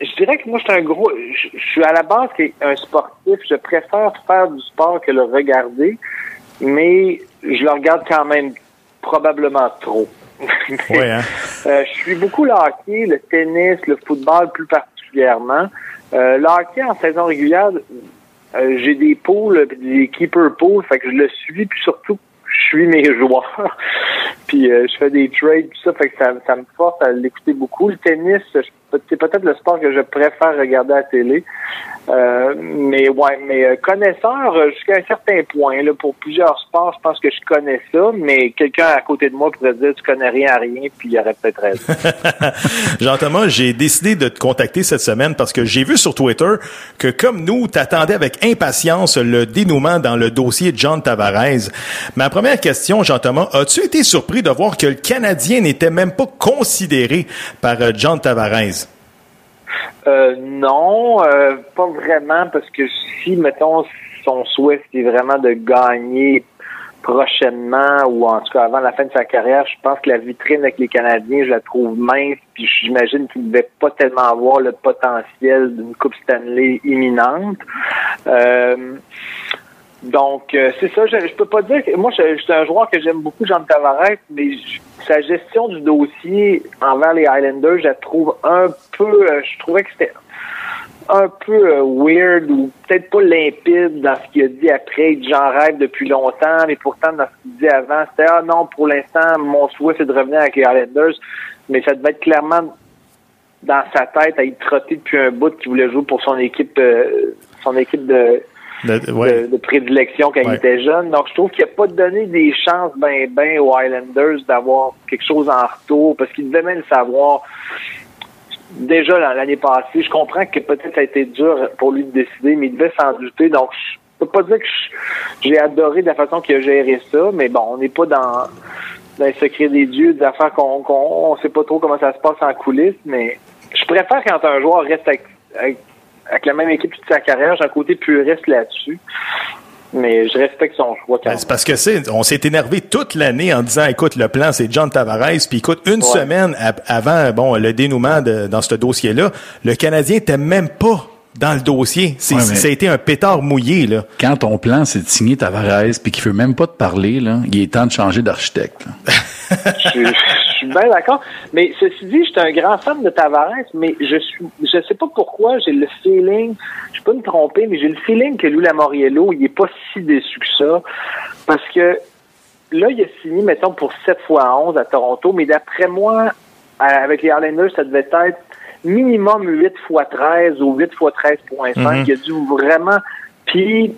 [SPEAKER 5] je dirais que moi, je suis un gros. Je, suis à la base un sportif. Je préfère faire du sport que le regarder, mais je le regarde quand même probablement trop.
[SPEAKER 1] Oui, hein?
[SPEAKER 5] je suis beaucoup le hockey, le tennis, le football plus particulièrement. le hockey en saison régulière, euh, j'ai des pools, des keeper pools, fait que je le suis, puis surtout, je suis mes joueurs. puis euh, je fais des trades, tout ça, fait que ça, ça me force à l'écouter beaucoup. Le tennis, c'est peut-être le sport que je préfère regarder à la télé. Euh, mais ouais, mais euh, connaisseur euh, jusqu'à un certain point. Là, pour plusieurs sports, je pense que je connais ça, mais quelqu'un à côté de moi pourrait dire tu connais rien à rien, puis il aurait peut-être raison.
[SPEAKER 1] Jean-Thomas, j'ai décidé de te contacter cette semaine parce que j'ai vu sur Twitter que comme nous, t'attendais avec impatience le dénouement dans le dossier John Tavares. Ma première question, Jean-Thomas, as-tu été surpris de voir que le Canadien n'était même pas considéré par John Tavares?
[SPEAKER 5] Euh, non, euh, pas vraiment, parce que si, mettons, son souhait, c'est vraiment de gagner prochainement ou en tout cas avant la fin de sa carrière, je pense que la vitrine avec les Canadiens, je la trouve mince, puis j'imagine qu'il ne devait pas tellement avoir le potentiel d'une Coupe Stanley imminente. Euh, donc, euh, c'est ça. Je, je, peux pas dire que moi, je, suis un joueur que j'aime beaucoup, Jean Tavares, mais sa gestion du dossier envers les Highlanders, je la trouve un peu. Euh, je trouvais que c'était un peu euh, weird ou peut-être pas limpide dans ce qu'il a dit après. J'en rêve depuis longtemps, mais pourtant dans ce qu'il disait avant, c'était ah non, pour l'instant, mon souhait c'est de revenir avec les Highlanders, mais ça devait être clairement dans sa tête à y trotter depuis un bout qu'il voulait jouer pour son équipe, son équipe de de, prédilection quand il était jeune. Donc, je trouve qu'il n'a pas donné des chances ben ben aux Highlanders d'avoir quelque chose en retour parce qu'il devait même le savoir déjà l'année passée. Je comprends que peut-être ça a été dur pour lui de décider, mais il devait s'en douter. Donc, je peux pas dire que j'ai adoré de la façon qu'il a géré ça, mais bon, on n'est pas dans, dans le secret des dieux, des affaires qu'on qu'on sait pas trop comment ça se passe en coulisses, mais je préfère quand un joueur reste avec avec la même équipe toute sa carrière. J'ai un côté puriste là-dessus. Mais je respecte son choix.
[SPEAKER 1] Ben, c'est parce que c'est, on s'est énervé toute l'année en disant, écoute, le plan c'est John Tavares, puis écoute, une semaine avant, bon, le dénouement de, dans ce dossier-là, le Canadien était même pas dans le dossier. C'est, ça a été un pétard mouillé, là.
[SPEAKER 2] Quand ton plan, c'est de signer Tavares, puis qu'il veut même pas te parler, là, il est temps de changer d'architecte.
[SPEAKER 5] suis bien d'accord. Mais ceci dit, je suis un grand fan de Tavares, mais je suis, je sais pas pourquoi, j'ai le feeling, je peux me tromper, mais j'ai le feeling que Lou Lamoriello, il est pas si déçu que ça. Parce que là, il a signé, mettons, pour 7 fois 11 à Toronto, mais d'après moi, avec les Islanders, ça devait être minimum 8 fois 13 ou 8 fois 13.5. Mm-hmm. Il a dû vraiment. Puis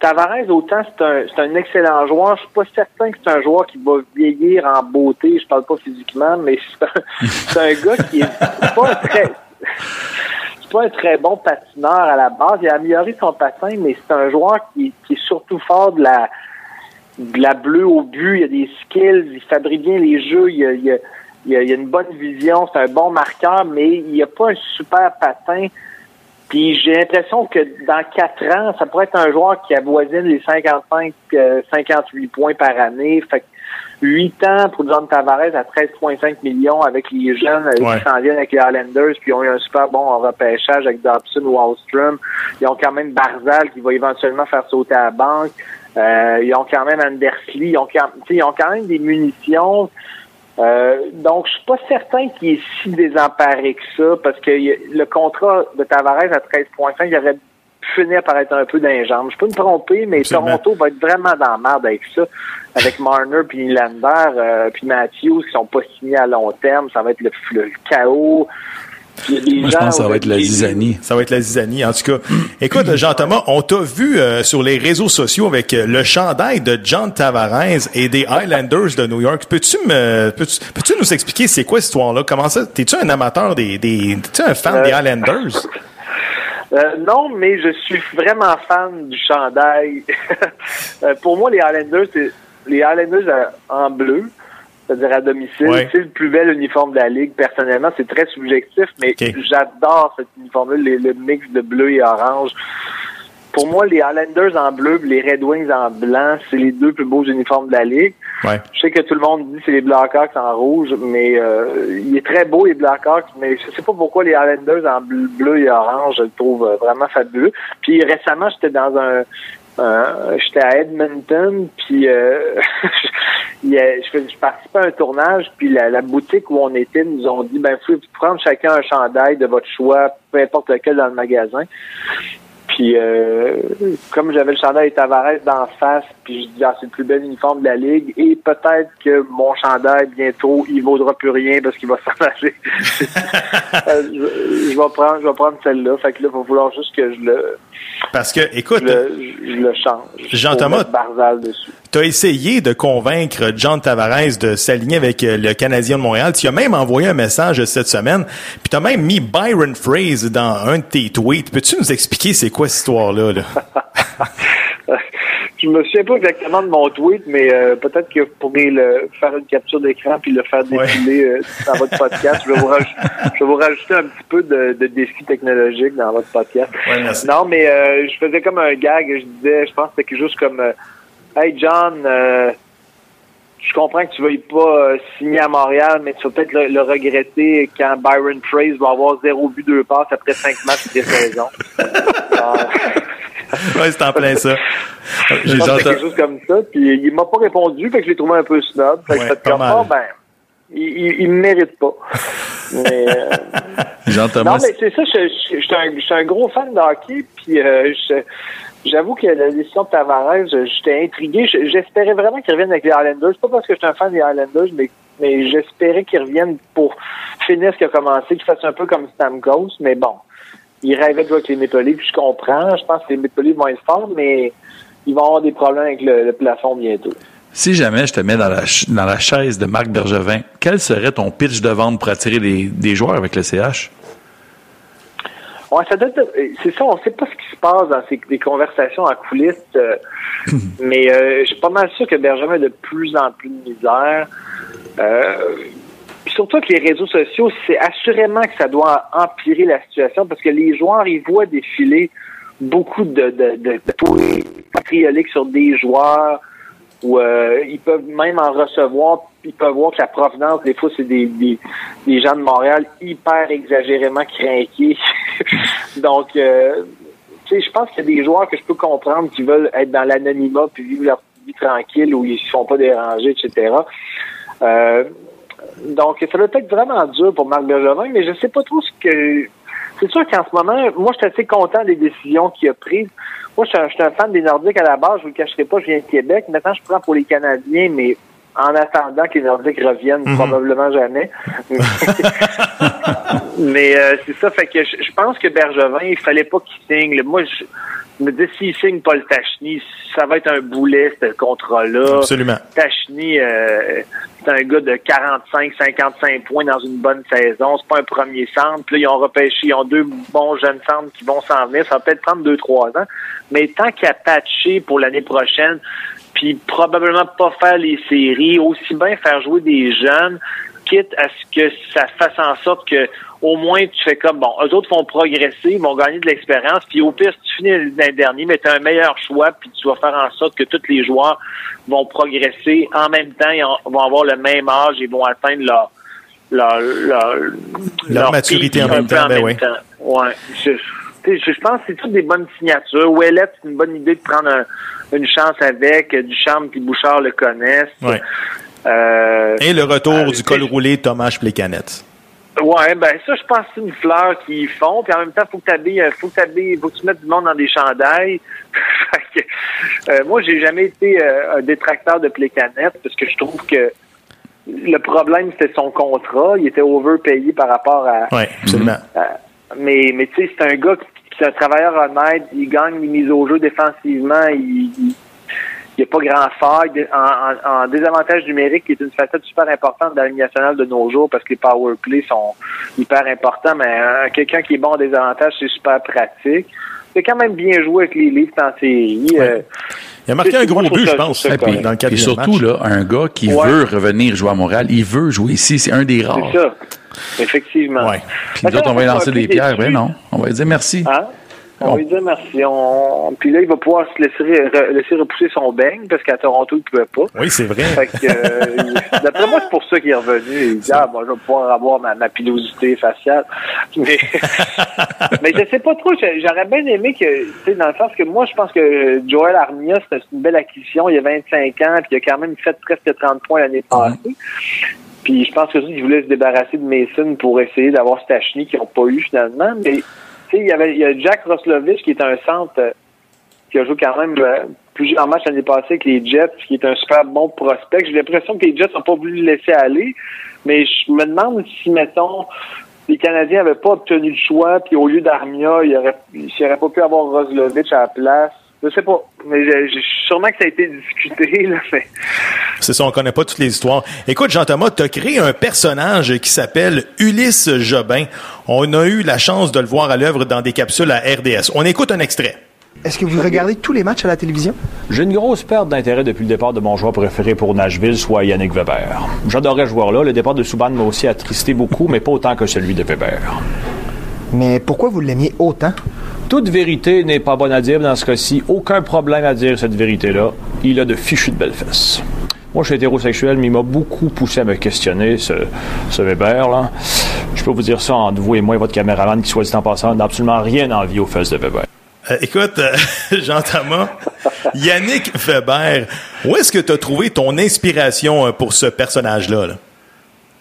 [SPEAKER 5] Tavares, autant c'est un, c'est un excellent joueur, je suis pas certain que c'est un joueur qui va vieillir en beauté, je parle pas physiquement, mais c'est un, gars qui est pas un très c'est pas un très bon patineur à la base. Il a amélioré son patin, mais c'est un joueur qui, qui est surtout fort de la de la bleue au but, il a des skills, il fabrique bien les jeux, il a, il a, il a, il a une bonne vision, c'est un bon marqueur, mais il a pas un super patin. Puis j'ai l'impression que dans quatre ans, ça pourrait être un joueur qui avoisine les 55, 58 euh, points par année. Fait que 8 ans pour John Tavares à 13,5 millions avec les jeunes qui s'en viennent avec les Islanders, puis ils ont eu un super bon repêchage avec Dobson ou Wallstrom. Ils ont quand même Barzal qui va éventuellement faire sauter à la banque. Euh, ils ont quand même Andersley. Ils ont, ils ont quand même des munitions. Euh, donc, je suis pas certain qu'il est si désemparé que ça, parce que le contrat de Tavares à 13.5, il aurait finir par être un peu d'injambe. Je peux me tromper, mais Toronto va être vraiment dans la merde avec ça. Avec Marner, puis Lander, euh, puis Matthews, qui sont pas signés à long terme. Ça va être le, le chaos.
[SPEAKER 2] Moi, je pense que ça va être la zizanie.
[SPEAKER 1] Ça va être la zizanie, en tout cas. Écoute, Jean-Thomas, on t'a vu euh, sur les réseaux sociaux avec euh, le chandail de John Tavares et des Highlanders de New York. Peux-tu me, peux-tu, peux-tu nous expliquer c'est quoi cette histoire-là? Comment ça? T'es-tu un amateur des, des, t'es-tu un fan des euh, Highlanders?
[SPEAKER 5] non, mais je suis vraiment fan du chandail. pour moi, les Highlanders, c'est les Highlanders en bleu c'est-à-dire à domicile. C'est le plus bel uniforme de la Ligue. Personnellement, c'est très subjectif, mais j'adore cet uniforme-là, le, mix de bleu et orange. Pour moi, les Highlanders en bleu les Red Wings en blanc, c'est les deux plus beaux uniformes de la Ligue. Je sais que tout le monde dit que c'est les Blackhawks en rouge, mais euh, il est très beau les Blackhawks, mais je sais pas pourquoi les Highlanders en bleu, et orange, je le trouve euh, vraiment fabuleux. Puis récemment, j'étais dans un euh, j'étais à Edmonton, puis euh, je, participais à un tournage, puis la, boutique où on était nous ont dit, ben, vous pouvez prendre chacun un chandail de votre choix, peu importe lequel dans le magasin. Puis euh, comme j'avais le chandail Tavares d'en face, puis je dis ah, c'est le plus bel uniforme de la ligue et peut-être que mon chandail bientôt il vaudra plus rien parce qu'il va s'en aller. Euh, je, je, vais prendre je vais prendre celle-là. Fait que là il va falloir juste que je le
[SPEAKER 1] parce que, écoute.
[SPEAKER 5] Je, le change.
[SPEAKER 1] Jean-Thomas. Tu as essayé de convaincre John Tavares de s'aligner avec euh, le Canadien de Montréal. Tu as même envoyé un message cette semaine. Puis tu as même mis Byron Phrase dans un de tes tweets. Peux-tu nous expliquer c'est quoi cette histoire-là? Là?
[SPEAKER 5] je me souviens pas exactement de mon tweet, mais euh, peut-être que vous pourrez le, faire une capture d'écran puis le faire défiler euh, dans votre podcast. je, vais vous je vais vous rajouter un petit peu de, de défi technologique dans votre podcast. non, mais euh, je faisais comme un gag. Je disais, je pense que c'était quelque chose comme Hey John, je comprends que tu veuilles pas signer à Montréal, mais tu vas peut-être le, regretter quand Byron Trace va avoir zéro but, deux passes après cinq matchs de saison.
[SPEAKER 1] ouais, c'est en plein ça.
[SPEAKER 5] J'ai quelque chose comme ça, puis il m'a pas répondu, fait que je l'ai trouvé un peu snob. Fait que ouais, comme, oh, ben, il, il, me mérite pas. mais,
[SPEAKER 1] euh...
[SPEAKER 5] Non, mais c'est ça, je, je, je, suis un, gros fan de hockey, puis euh, j'avoue que la décision de Tavares, j'étais intrigué. J'espérais vraiment qu'il revienne avec les Islanders. Pas parce que je suis un fan des Islanders, mais, mais j'espérais qu'il revienne pour finir ce qui a commencé, qu'il fasse un peu comme Stamkos, mais bon il rêvait de jouer avec les Maple puis je comprends. Je pense que les Maple vont être forts, mais ils vont avoir des problèmes avec le, plafond bientôt.
[SPEAKER 2] Si jamais je te mets dans la, dans la chaise de Marc Bergevin, quel serait ton pitch de vente pour attirer des joueurs avec le CH?
[SPEAKER 5] Ouais, ça c'est ça, on sait pas ce qui se passe dans ces des conversations en coulisses, euh, mais euh, je suis pas mal sûr que Bergevin a de plus en plus de misère. Euh, surtout que les réseaux sociaux, c'est assurément que ça doit empirer la situation parce que les joueurs, ils voient défiler beaucoup de, de, de, de sur des joueurs ou euh, ils peuvent même en recevoir. Ils peuvent voir que la provenance, des fois, c'est des, des, des, gens de Montréal hyper exagérément craqués. Donc, euh, tu sais, je pense qu'il y a des joueurs que je peux comprendre qui veulent être dans l'anonymat puis vivre leur vie tranquille où ils ne se font pas déranger, etc. Euh, donc, ça doit être vraiment dur pour Marc Bergevin, mais je sais pas trop ce que... C'est sûr qu'en ce moment, moi, je suis assez content des décisions qu'il a prises. Moi, je suis, un, fan des Nordiques à la base, je vous le cacherai pas, je viens de Québec. Maintenant, je prends pour les Canadiens, mais en attendant que les Nordiques reviennent, mhm. probablement jamais. mais euh, c'est ça, fait que je, pense que Bergevin, il fallait pas qu'il signe. Moi, je, me dis, s'il signe Paul Tachny, ça va être un boulet, ce contrat-là.
[SPEAKER 1] Absolument.
[SPEAKER 5] Tachny, euh, c'est un gars de 45, 55 points dans une bonne saison. C'est pas un premier centre. Puis là, ils ont repêché, ils ont deux bons jeunes centres qui vont s'en venir. Ça va peut-être prendre deux, trois ans. Mais tant qu'à patcher pour l'année prochaine, puis probablement pas faire les séries, aussi bien faire jouer des jeunes, quitte à ce que ça fasse en sorte que au moins tu fais comme bon, eux autres vont progresser, ils vont gagner de l'expérience, puis au pire, si tu finis l'année dernier, mais tu as un meilleur choix, puis tu vas faire en sorte que tous les joueurs vont progresser en même temps, ils vont avoir le même âge, ils vont atteindre leur leur,
[SPEAKER 1] leur, maturité en même temps, ben oui.
[SPEAKER 5] Ouais. Je, je, pense que c'est toutes des bonnes signatures. Ouellet, c'est une bonne idée de prendre une chance avec. Duchamp et Bouchard le connaissent.
[SPEAKER 1] Ouais. Euh, et le retour euh, du col roulé Thomas Plécanet.
[SPEAKER 5] Ouais, ben ça, je pense que c'est une fleur qu'ils font. Puis en même temps, faut que euh, faut que tu faut que tu mettes du monde dans des chandails. euh, moi, j'ai jamais été un détracteur de Plécanet parce que je trouve que le problème, c'était son contrat. Il était overpayé par rapport à.
[SPEAKER 1] Oui, absolument.
[SPEAKER 5] mais mais tu sais, c'est un gars qui est un travailleur honnête. Il gagne les mises au jeu défensivement. il il n'y a pas grand faille. En, en, désavantage numérique, qui est une facette super importante de la Ligue nationale de nos jours parce que les power plays sont hyper importants, mais quelqu'un qui est bon en désavantage, c'est super pratique. C'est quand même bien joué avec les livres en série. Euh,
[SPEAKER 1] il a marqué un gros but, je pense, et puis, dans le
[SPEAKER 2] Et surtout, là, un gars qui veut revenir jouer à Montréal, il veut jouer ici, c'est un des rares.
[SPEAKER 5] C'est ça, effectivement.
[SPEAKER 2] Ouais. Puis nous autres, on va lancer des pierres, ben non, on va lui dire merci.
[SPEAKER 5] Hein? On lui dit merci. On... Puis là, il va pouvoir se laisser, laisser repousser son beigne parce qu'à Toronto, il ne pouvait pas.
[SPEAKER 1] Oui, c'est vrai.
[SPEAKER 5] Fait que, euh, d'après moi, c'est pour ça qu'il est revenu. Il dit, ah, bon, je vais pouvoir avoir ma, ma pilosité faciale. Mais, mais je sais pas trop. J'aurais bien aimé que, tu sais, dans le sens que moi, je pense que Joel Armia, c'est une belle acquisition. Il a 25 ans, puis il a quand même fait presque 30 points l'année passée. Puis je pense que il voulait se débarrasser de Mason pour essayer d'avoir Stachny qu'ils n'ont pas eu finalement. Mais il y avait il y a Jack Roslovich qui est un centre euh, qui a joué quand même euh, plusieurs matchs l'année passée avec les Jets, qui est un super bon prospect. J'ai l'impression que les Jets n'ont pas voulu le laisser aller, mais je me demande si, mettons, les Canadiens n'avaient pas obtenu le choix, puis au lieu d'Armia, il aurait, n'aurait pas pu avoir Roslovich à la place. Je sais pas. Mais j'ai, sûrement que ça a été discuté, là, mais...
[SPEAKER 1] C'est ça, on connaît pas toutes les histoires. Écoute, Jean-Thomas, tu as créé un personnage qui s'appelle Ulysse Jobin. On a eu la chance de le voir à l'œuvre dans des capsules à RDS. On écoute un extrait.
[SPEAKER 6] Est-ce que vous regardez tous les matchs à la télévision?
[SPEAKER 7] J'ai une grosse perte d'intérêt depuis le départ de mon joueur préféré pour Nashville, soit Yannick Weber. J'adorais ce joueur-là. Le départ de Subban m'a aussi attristé beaucoup, mais pas autant que celui de Weber.
[SPEAKER 6] Mais pourquoi vous l'aimiez autant?
[SPEAKER 7] Toute vérité n'est pas bonne à dire dans ce cas-ci. Aucun problème à dire cette vérité-là. Il a de fichus de belles fesses. Moi, je suis hétérosexuel, mais il m'a beaucoup poussé à me questionner, ce, ce Weber, là. Je peux vous dire ça entre vous et moi et votre caméraman qui, soit dit en passant, n'a absolument rien envie aux fesses de Weber.
[SPEAKER 1] Euh, écoute, euh, Jean-Thomas, Yannick Weber, où est-ce que tu as trouvé ton inspiration euh, pour ce personnage-là? Là?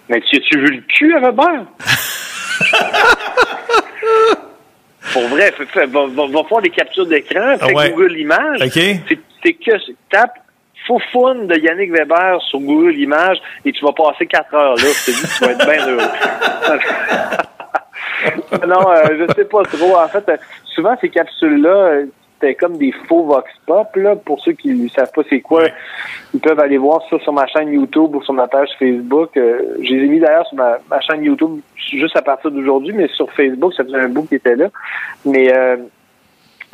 [SPEAKER 5] Mais tu as-tu vu le cul à Weber? Pour vrai, va, va, va, faire des captures d'écran, fais ouais. Google Images.
[SPEAKER 1] Okay.
[SPEAKER 5] C'est que tape foufoune de Yannick Weber sur Google Images et tu vas passer quatre heures là. Je te dis, tu vas être bien heureux. non, euh, je sais pas trop. En fait, souvent ces capsules-là, c'était comme des faux vox pop. Là. Pour ceux qui ne savent pas c'est quoi, ils peuvent aller voir ça sur ma chaîne YouTube ou sur ma page Facebook. Euh, je les ai mis d'ailleurs sur ma, chaîne YouTube juste à partir d'aujourd'hui, mais sur Facebook, ça faisait un bout qui était là. Mais euh,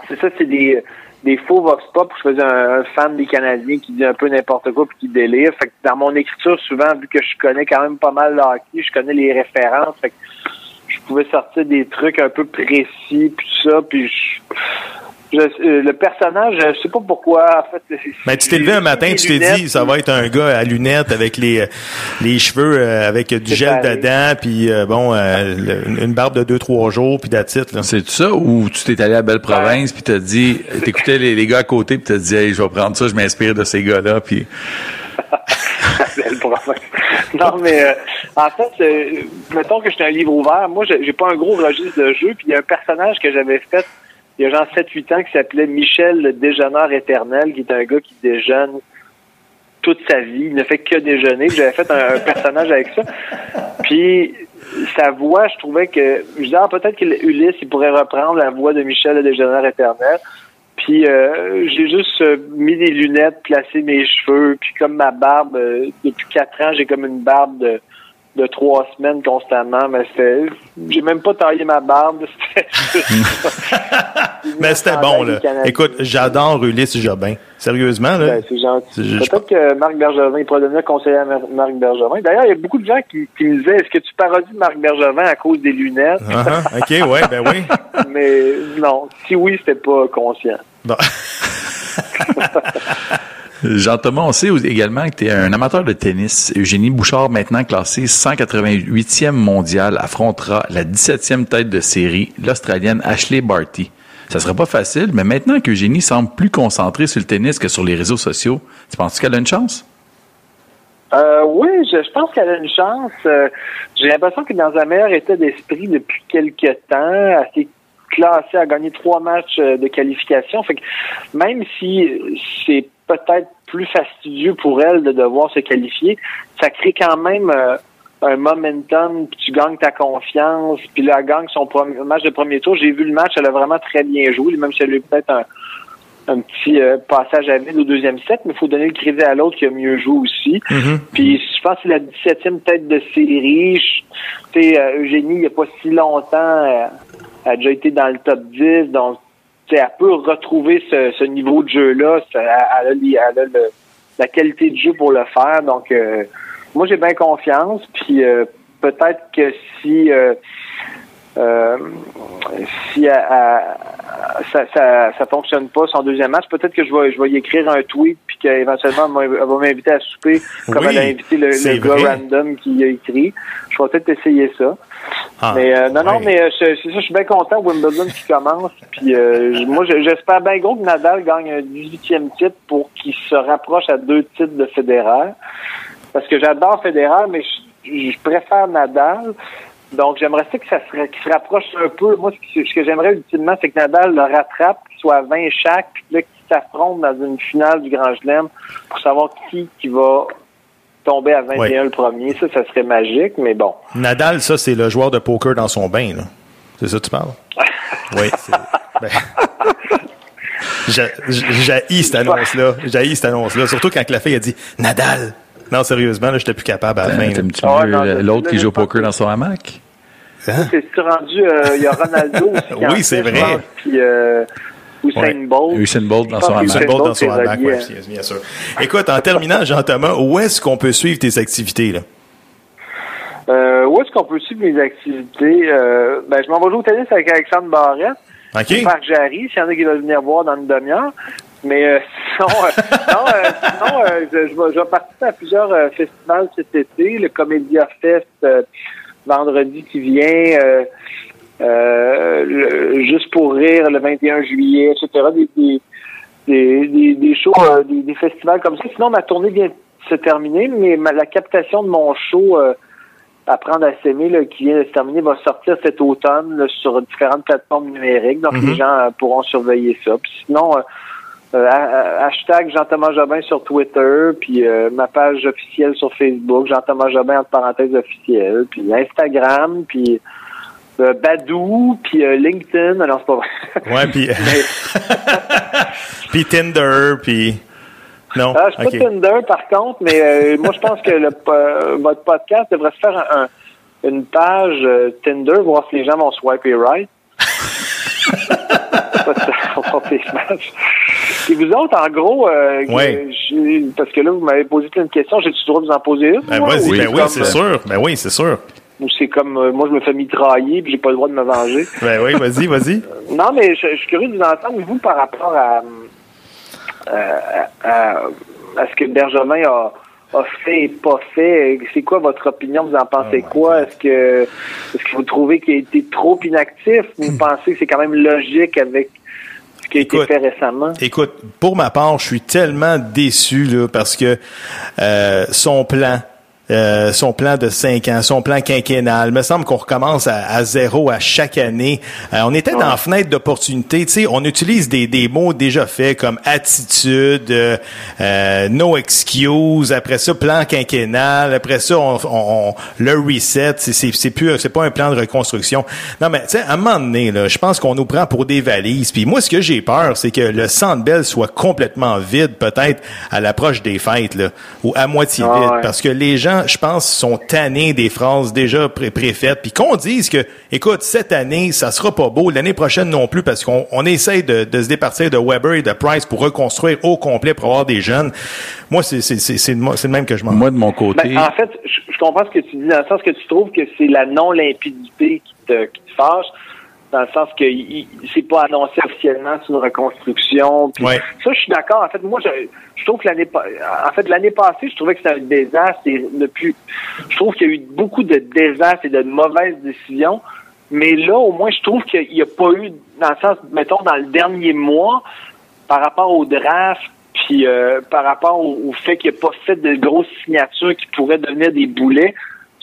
[SPEAKER 5] c'est ça, c'est des des faux vox pop je faisais un, un, fan des Canadiens qui dit un peu n'importe quoi puis qui délire. Fait que dans mon écriture, souvent, vu que je connais quand même pas mal le je connais les références, je pouvais sortir des trucs un peu précis puis ça, puis je, je, euh, le personnage, je sais pas pourquoi. En fait,
[SPEAKER 1] Mais tu t'es levé un matin, tu t'es dit, ça va être un gars à lunettes avec les les cheveux euh, avec du gel pareil. dedans, puis euh, bon, euh, une barbe de deux trois jours, puis d'attitude.
[SPEAKER 2] C'est ça ou tu t'es allé à Belle Province, puis t'as dit, t'écoutais les, les gars à côté, puis t'as dit, hey, je vais prendre ça, je m'inspire de ces gars-là, puis.
[SPEAKER 5] Belle Province. Non, mais euh, en fait, euh, mettons que j'étais un livre ouvert. Moi, j'ai pas un gros registre de jeu, puis il y a un personnage que j'avais fait il y a genre 7-8 ans qui s'appelait Michel le déjeuneur éternel, qui est un gars qui déjeune toute sa vie. Il ne fait que déjeuner. J'avais fait un, personnage avec ça. Puis sa voix, je trouvais que je disais ah, peut-être que Ulysse il pourrait reprendre la voix de Michel le déjeuneur éternel. Puis euh, j'ai juste mis des lunettes, placé mes cheveux, puis comme ma barbe, euh, depuis quatre ans, j'ai comme une barbe de de trois semaines constamment, mais c'était. J'ai même pas taillé ma barbe.
[SPEAKER 1] mais c'était bon, là. Écoute, j'adore Ulysse Jobin. Sérieusement, là.
[SPEAKER 5] Ben, c'est gentil. Peut-être que Marc Bergevin, il pourrait devenir conseiller à Marc Bergevin. D'ailleurs, il y a beaucoup de gens qui, qui me disaient est-ce que tu parodies Marc Bergevin à cause des lunettes?
[SPEAKER 1] Uh -huh. OK, ouais, ben oui.
[SPEAKER 5] mais non. Si oui, c'était pas conscient.
[SPEAKER 1] Bon.
[SPEAKER 2] Jean-Thomas, on sait également que tu es un amateur de tennis. Eugénie Bouchard, maintenant classée 188e mondiale, affrontera la 17e tête de série, l'Australienne Ashley Barty. Ça serait pas facile, mais maintenant qu'Eugénie semble plus concentrée sur le tennis que sur les réseaux sociaux, tu penses qu'elle a une chance?
[SPEAKER 5] Euh, oui, je, pense qu'elle a une chance. Euh, J'ai l'impression que dans un meilleur état d'esprit depuis quelques temps, elle classée à gagner trois matchs euh, de qualification. Fait même si c'est peut-être plus fastidieux pour elle de devoir se qualifier, ça crée quand même euh, un momentum, puis tu gagnes ta confiance, puis là, elle gagne son premier, match de premier tour. J'ai vu le match, elle a vraiment très bien joué, même si elle a eu peut-être un, un petit euh, passage à vide au deuxième set, mais il faut donner le crédit à l'autre qui a mieux joué aussi.
[SPEAKER 1] Mm -hmm.
[SPEAKER 5] Puis je pense que c'est la 17e tête de série. Tu sais, euh, Eugénie, il n'y a pas si longtemps, elle a déjà été dans le top 10, donc elle peut retrouver ce, ce niveau de jeu-là. Elle, a, elle a le, la qualité de jeu pour le faire. Donc, euh, moi, j'ai bien confiance. Puis, euh, peut-être que si euh, si elle, elle, ça, ça, ça fonctionne pas son deuxième match, peut-être que je vais, je vais y écrire un tweet puis qu'éventuellement elle va m'inviter à souper comme
[SPEAKER 1] oui,
[SPEAKER 5] elle a invité le, le gars random qui a écrit. Je vais peut-être essayer ça. Ah, mais euh, non, non,
[SPEAKER 1] oui.
[SPEAKER 5] mais c'est ça, je suis bien content Wimbledon qui commence. Puis euh, moi, j'espère bien gros que Nadal gagne un 18e titre pour qu'il se rapproche à deux titres de Federer. Parce que j'adore Federer, mais je, je préfère Nadal. Donc, j'aimerais ça que ça se, qu'il se rapproche un peu. Moi, ce que, ce que j'aimerais ultimement, c'est que Nadal le rattrape, qu'il soit à 20 chaque, puis là, qu'il s'affronte dans une finale du Grand Chelem pour savoir qui, qui va tomber à 21
[SPEAKER 1] Ouais.
[SPEAKER 5] le premier. Ça, ça serait magique, mais bon.
[SPEAKER 1] Nadal, ça, c'est le joueur de poker dans son bain, là. C'est ça que tu parles? oui. c'est- Ben, J'haïs cette annonce-là. J'haïs cette annonce-là. Surtout quand la fille a dit Nadal. Non, sérieusement, là, j'étais plus capable à la fin.
[SPEAKER 5] Ah,
[SPEAKER 2] euh, l'autre qui joue au poker dans son hamac?
[SPEAKER 5] C'est rendu, euh, il y a Ronaldo aussi.
[SPEAKER 1] Oui, c'est vrai.
[SPEAKER 5] Puis euh, Usain
[SPEAKER 1] Ouais.
[SPEAKER 5] Bolt.
[SPEAKER 2] Usain Bolt dans son hamac.
[SPEAKER 1] Usain Bolt dans son hamac,
[SPEAKER 5] relié,
[SPEAKER 1] ouais, bien sûr. Écoute, en terminant, Jean-Thomas, où est-ce qu'on peut suivre tes activités, là?
[SPEAKER 5] Euh, où est-ce qu'on peut suivre mes activités? Euh, ben, je m'en vais jouer au tennis avec Alexandre Barrette.
[SPEAKER 1] OK?
[SPEAKER 5] au Parc Jarry, s'il y en a qui veulent venir voir dans une demi-heure. Mais euh, sinon, euh, non, euh, sinon euh, je, je vais, je vais participer à plusieurs euh, festivals cet été. Le Comédia Fest euh, vendredi qui vient, euh, le- Juste pour rire le 21 juillet, etc. Des, des, des, des, des shows, euh, des, des festivals comme ça. Sinon, ma tournée vient de se terminer, mais ma- la captation de mon show euh, Apprendre à s'aimer là, qui vient de se terminer va sortir cet automne là, sur différentes plateformes numériques. Donc
[SPEAKER 1] Mhm.
[SPEAKER 5] les gens euh, pourront surveiller ça. Puis sinon, euh, ha- hashtag Jean-Thomas Jobin sur Twitter, puis euh, ma page officielle sur Facebook, Jean-Thomas Jobin entre parenthèses officielle, puis Instagram, puis euh, Badou, puis euh, LinkedIn. Alors c'est pas vrai.
[SPEAKER 1] Ouais, puis. puis Tinder, puis. Non.
[SPEAKER 5] Ah, je suis
[SPEAKER 1] OK.
[SPEAKER 5] pas Tinder par contre, mais euh, moi je pense que le, votre podcast devrait se faire un- un- une page euh, Tinder, voir si les gens vont swiper right. Et vous autres, en gros, euh,
[SPEAKER 1] Ouais.
[SPEAKER 5] j'ai- parce que là, vous m'avez posé plein de questions, j'ai-tu le droit de vous en poser une?
[SPEAKER 1] Ben, vas-y, ben oui,
[SPEAKER 5] comme,
[SPEAKER 1] c'est
[SPEAKER 5] euh,
[SPEAKER 1] sûr. Ben oui, c'est sûr.
[SPEAKER 5] Ou c'est comme, euh, moi, je me fais mitrailler puis j'ai pas le droit de me venger.
[SPEAKER 1] Ben oui, vas-y, vas-y.
[SPEAKER 5] Non, mais je, je suis curieux de vous entendre, vous, par rapport à, euh, à, à ce que Benjamin a, a fait et pas fait. C'est quoi votre opinion? Vous en pensez
[SPEAKER 1] Oh
[SPEAKER 5] quoi? Est-ce que, est-ce que vous trouvez qu'il a été trop inactif? Vous pensez que c'est quand même logique avec ce qui a
[SPEAKER 1] Écoute,
[SPEAKER 5] été fait récemment?
[SPEAKER 1] Écoute, pour ma part, je suis tellement déçu là, parce que euh, son plan, euh, son plan de cinq ans, son plan quinquennal, il me semble qu'on recommence à, à zéro à chaque année. Euh, on était dans la fenêtre d'opportunité. Tu sais, on utilise des, des mots déjà faits comme attitude, euh, euh, no excuse. Après ça, plan quinquennal. Après ça, on, on- on- le reset. C'est, c'est, c'est plus, c'est pas un plan de reconstruction. Non, mais tu sais, à un moment donné, là, je pense qu'on nous prend pour des valises. Puis moi, ce que j'ai peur, c'est que le Centre Bell soit complètement vide, peut-être à l'approche des fêtes, là, ou à moitié
[SPEAKER 5] Ah
[SPEAKER 1] vide,
[SPEAKER 5] ouais.
[SPEAKER 1] parce que les gens, je pense, sont tannés des phrases déjà pré- préfaites. Puis qu'on dise que, écoute, cette année, ça sera pas beau, l'année prochaine non plus, parce qu'on on essaye de, de se départir de Weber et de Price pour reconstruire au complet pour avoir des jeunes. Moi, c'est c'est c'est c'est le mo- c'est le même que je m'en.
[SPEAKER 2] Moi, de mon côté,
[SPEAKER 5] Ben, en fait, je, je comprends ce que tu dis, dans le sens que tu trouves que c'est la non-limpidité qui te, qui te fâche, dans le sens que c'est pas annoncé officiellement sur une reconstruction. puis
[SPEAKER 1] Ouais.
[SPEAKER 5] Ça, je suis d'accord. En fait, moi, je, je trouve que l'année en fait l'année passée, je trouvais que c'était un désastre. Et depuis, je trouve qu'il y a eu beaucoup de désastres et de mauvaises décisions. Mais là, au moins, je trouve qu'il n'y a pas eu, dans le sens, mettons, dans le dernier mois, par rapport au draft, puis euh, par rapport au, au fait qu'il n'y a pas fait de grosses signatures qui pourraient devenir des boulets,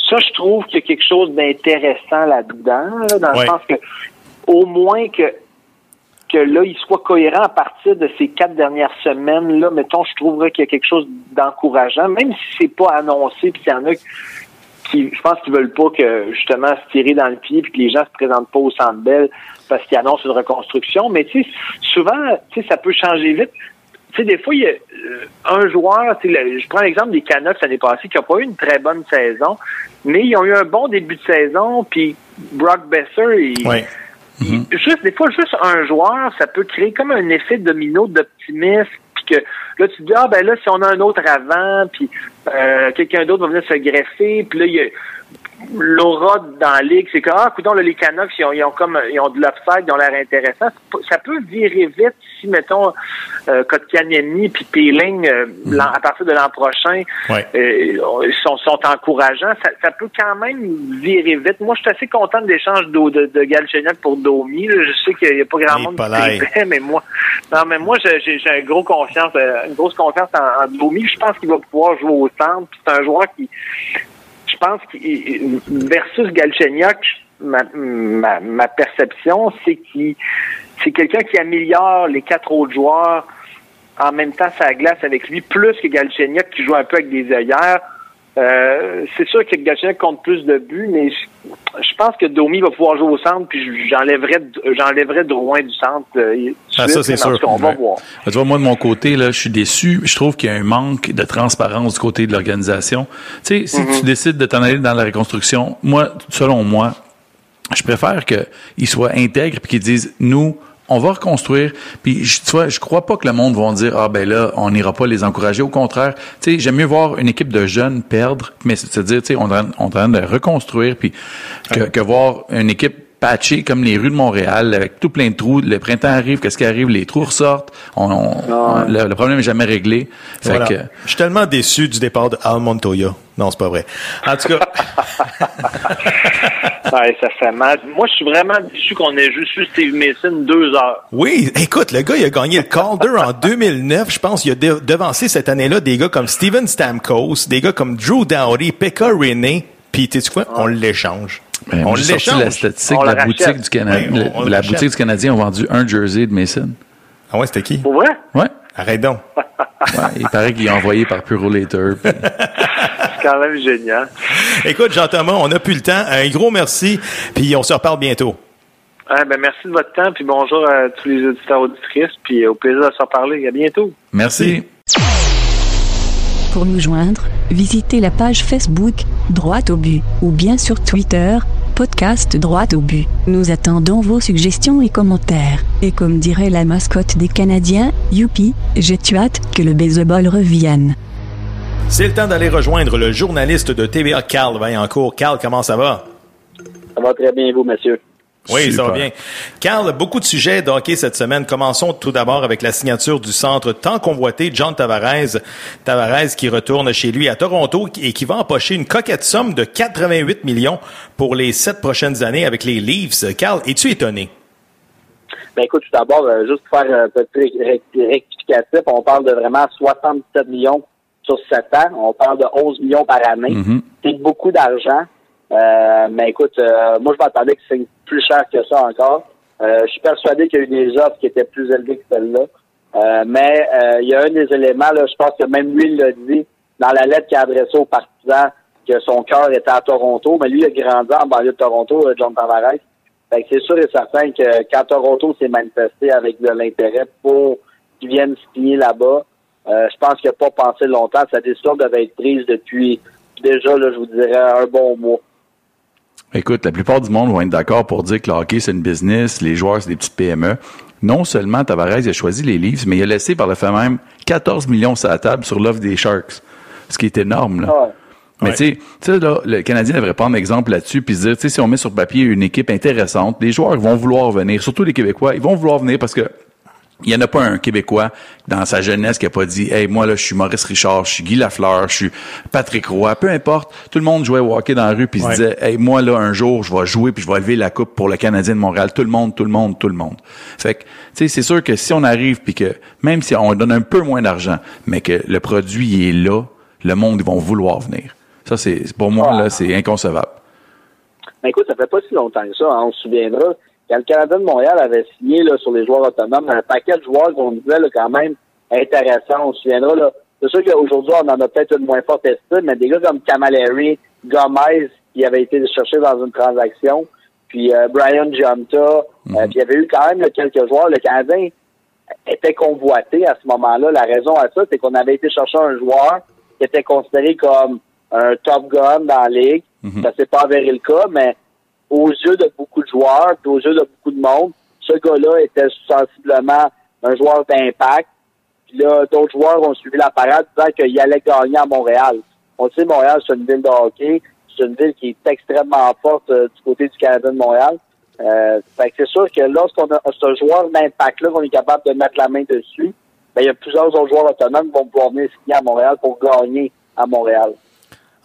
[SPEAKER 5] ça, je trouve qu'il y a quelque chose d'intéressant là-dedans, là, dans
[SPEAKER 1] Ouais.
[SPEAKER 5] le sens que au moins que que là, il soit cohérent à partir de ces quatre dernières semaines, là, mettons, je trouverais qu'il y a quelque chose d'encourageant, même si c'est pas annoncé, puis qu'il y en a qui, je pense qu'ils veulent pas que, justement, se tirer dans le pied, puis que les gens se présentent pas au Centre Bell parce qu'ils annoncent une reconstruction, mais tu sais, souvent, tu sais, ça peut changer vite. Tu sais, des fois, il y a euh, un joueur, je prends l'exemple des Canucks l'année passée, qui n'a pas eu une très bonne saison, mais ils ont eu un bon début de saison, puis Brock Besser, il, Il- juste des fois juste un joueur ça peut créer comme un effet domino d'optimisme puis que là tu te dis ah ben là si on a un autre avant puis euh, quelqu'un d'autre va venir se greffer puis là il y a l'aura dans la ligue c'est que ah écoutons là les Canucks ils ont, ils ont comme ils ont de l'upside ils ont l'air intéressants ça peut virer vite si mettons euh, Kotkaniemi puis Peeling euh, l'an- à partir de l'an prochain
[SPEAKER 1] Ouais.
[SPEAKER 5] euh, sont, sont encourageants. Ça, ça peut quand même virer vite. Moi, je suis assez content de l'échange de, de Galchenyuk pour Domi. là. Je sais qu'il n'y a pas grand
[SPEAKER 1] Et
[SPEAKER 5] monde qui fait, mais moi, non, mais moi, j'ai- confiance, euh, une grosse confiance en, en Domi. Je pense qu'il va pouvoir jouer au centre. Puis C'est un joueur qui, pense que versus Galchenyuk, ma, perception, c'est qu'il c'est quelqu'un qui améliore les quatre autres joueurs en même temps sa glace avec lui, plus que Galchenyuk qui joue un peu avec des œillères. Euh, c'est sûr que Galchenyuk compte plus de buts, mais je, pense que Domi va pouvoir jouer au centre, puis j'enlèverais j'enlèverais Drouin du centre. Euh,
[SPEAKER 1] ah, ça, c'est sûr.
[SPEAKER 5] On va voir.
[SPEAKER 2] Tu vois, moi, de mon côté, là, je suis déçu. Je trouve qu'il y a un manque de transparence du côté de l'organisation. Tu sais, si mm-hmm. tu décides de t'en aller dans la reconstruction, moi, selon moi, je préfère qu'ils soient intègres et qu'ils disent, nous, on va reconstruire. Puis, je, tu vois, je crois pas que le monde va dire, ah ben là, on n'ira pas les encourager. Au contraire, tu sais, j'aime mieux voir une équipe de jeunes perdre, mais c'est-à-dire, tu sais, on est en train de reconstruire, puis que, que voir une équipe patché comme les rues de Montréal, avec tout plein de trous. Le printemps arrive, qu'est-ce qui arrive? Les trous ressortent. On, ah le, problème est jamais réglé.
[SPEAKER 1] Fait que, je suis tellement déçu du départ de Al Montoya. Non, c'est pas vrai. En tout cas.
[SPEAKER 5] ouais, ça fait mal. Moi, je suis vraiment déçu qu'on ait juste eu Steve Mason deux heures.
[SPEAKER 1] Oui, écoute, le gars, il a gagné le Calder en 2009. Je pense qu'il a devancé cette année-là des gars comme Steven Stamkos, des gars comme Drew Dowdy, Pekka Rinne. Puis, tu sais quoi? On l'échange.
[SPEAKER 2] Ben, on sorti la statistique, la boutique du Canadien. la boutique du Canadien a vendu un jersey de Mason.
[SPEAKER 1] Ah ouais, c'était qui?
[SPEAKER 5] Pour vrai?
[SPEAKER 2] Ouais.
[SPEAKER 1] Arrête donc.
[SPEAKER 2] ouais, il paraît qu'il est envoyé par Purolator.
[SPEAKER 5] C'est quand même génial.
[SPEAKER 1] Écoute, Jean-Thomas, on n'a plus le temps. Un gros merci, puis on se reparle bientôt.
[SPEAKER 5] Ah, ben merci de votre temps, puis bonjour à tous les auditeurs auditrices, puis au plaisir de se reparler. À bientôt.
[SPEAKER 2] Merci.
[SPEAKER 4] Pour nous joindre, visitez la page Facebook Droite au but ou bien sur Twitter podcast Droite au but. Nous attendons vos suggestions et commentaires. Et comme dirait la mascotte des Canadiens, youpi, j'ai hâte que le baseball revienne.
[SPEAKER 1] C'est le temps d'aller rejoindre le journaliste de TVA Carl Vaillancourt. Carl, comment ça va?
[SPEAKER 8] Ça va très bien, vous, monsieur.
[SPEAKER 1] Oui, ça va bien. Carl, beaucoup de sujets de hockey cette semaine. Commençons tout d'abord avec la signature du centre tant convoité John Tavares. Tavares qui retourne chez lui à Toronto et qui va empocher une coquette somme de 88 millions pour les sept prochaines années avec les Leafs. Carl, es-tu étonné?
[SPEAKER 8] Ben écoute, tout d'abord, euh, juste pour faire un petit rectificatif, on parle de vraiment 67 millions sur sept ans. On parle de 11 millions par année. Mm-hmm. C'est beaucoup d'argent. Euh, mais écoute, euh, moi je m'attendais que c'est plus cher que ça encore. Euh, je suis persuadé qu'il y a eu des offres qui étaient plus élevées que celle-là. Euh, mais il y a un des éléments, là, je pense que même lui l'a dit dans la lettre qu'il a adressée aux partisans que son cœur était à Toronto, mais lui il a grandi en banlieue de Toronto, John Tavares. Fait que c'est sûr et certain que quand Toronto s'est manifesté avec de l'intérêt pour qu'il vienne signer là-bas, je pense qu'il n'a pas pensé longtemps. Sa décision devait être prise depuis déjà, là, je vous dirais, un bon mois.
[SPEAKER 2] Écoute, la plupart du monde vont être d'accord pour dire que le hockey, c'est une business, les joueurs, c'est des petites PME. Non seulement Tavares a choisi les livres, mais il a laissé par le fait même 14 millions sur la table sur l'offre des Sharks. Ce qui est énorme, là. Mais tu sais, là, le Canadien devrait prendre exemple là-dessus puis se dire, tu sais, si on met sur papier une équipe intéressante, les joueurs vont vouloir venir, surtout les Québécois, ils vont vouloir venir parce que il y en a pas un Québécois dans sa jeunesse qui a pas dit Hey, moi là, je suis Maurice Richard, je suis Guy Lafleur, je suis Patrick Roy, peu importe. Tout le monde jouait au hockey dans la rue puis se disait Hey, moi là, un jour, je vais jouer puis je vais lever la coupe pour le Canadien de Montréal. Tout le monde, tout le monde, tout le monde. Fait que, tu sais, c'est sûr que si on arrive puis que même si on donne un peu moins d'argent, mais que le produit est là, le monde ils vont vouloir venir. Ça, c'est pour moi là, c'est inconcevable.
[SPEAKER 8] Mais écoute, ça fait pas si longtemps que ça. Hein, on se souviendra quand le Canada de Montréal avait signé là, sur les joueurs autonomes, un paquet de joueurs qu'on disait là, quand même intéressant. On se souviendra, là, c'est sûr qu'aujourd'hui, on en a peut-être une moins forte estime, mais des gars comme Camilleri, Gomez, qui avait été cherché dans une transaction, puis euh, Brian Gianta, euh, mhm. puis il y avait eu quand même quelques joueurs. Le Canadien était convoité à ce moment-là. La raison à ça, c'est qu'on avait été chercher un joueur qui était considéré comme un top gun dans la ligue. Mhm. Ça s'est pas avéré le cas, mais aux yeux de beaucoup de joueurs, puis aux yeux de beaucoup de monde, ce gars-là était sensiblement un joueur d'impact. Puis là, d'autres joueurs ont suivi la parade disant qu'il allait gagner à Montréal. On sait Montréal, c'est une ville de hockey. C'est une ville qui est extrêmement forte euh, du côté du Canada de Montréal. Euh, fait que c'est sûr que lorsqu'on a ce joueur d'impact-là qu'on est capable de mettre la main dessus, ben, il y a plusieurs autres joueurs autonomes qui vont pouvoir venir signer à Montréal pour gagner à Montréal.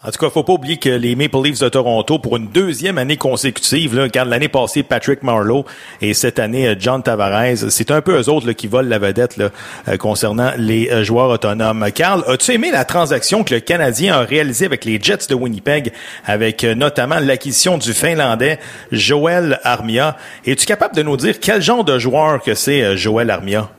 [SPEAKER 1] En tout cas, faut pas oublier que les Maple Leafs de Toronto, pour une deuxième année consécutive, là, l'année passée, Patrick Marlowe et cette année, euh, John Tavares, c'est un peu eux autres là, qui volent la vedette là, euh, concernant les euh, joueurs autonomes. Carl, as-tu aimé la transaction que le Canadien a réalisée avec les Jets de Winnipeg, avec notamment l'acquisition du Finlandais Joel Armia? Es-tu capable de nous dire quel genre de joueur que c'est Joel Armia?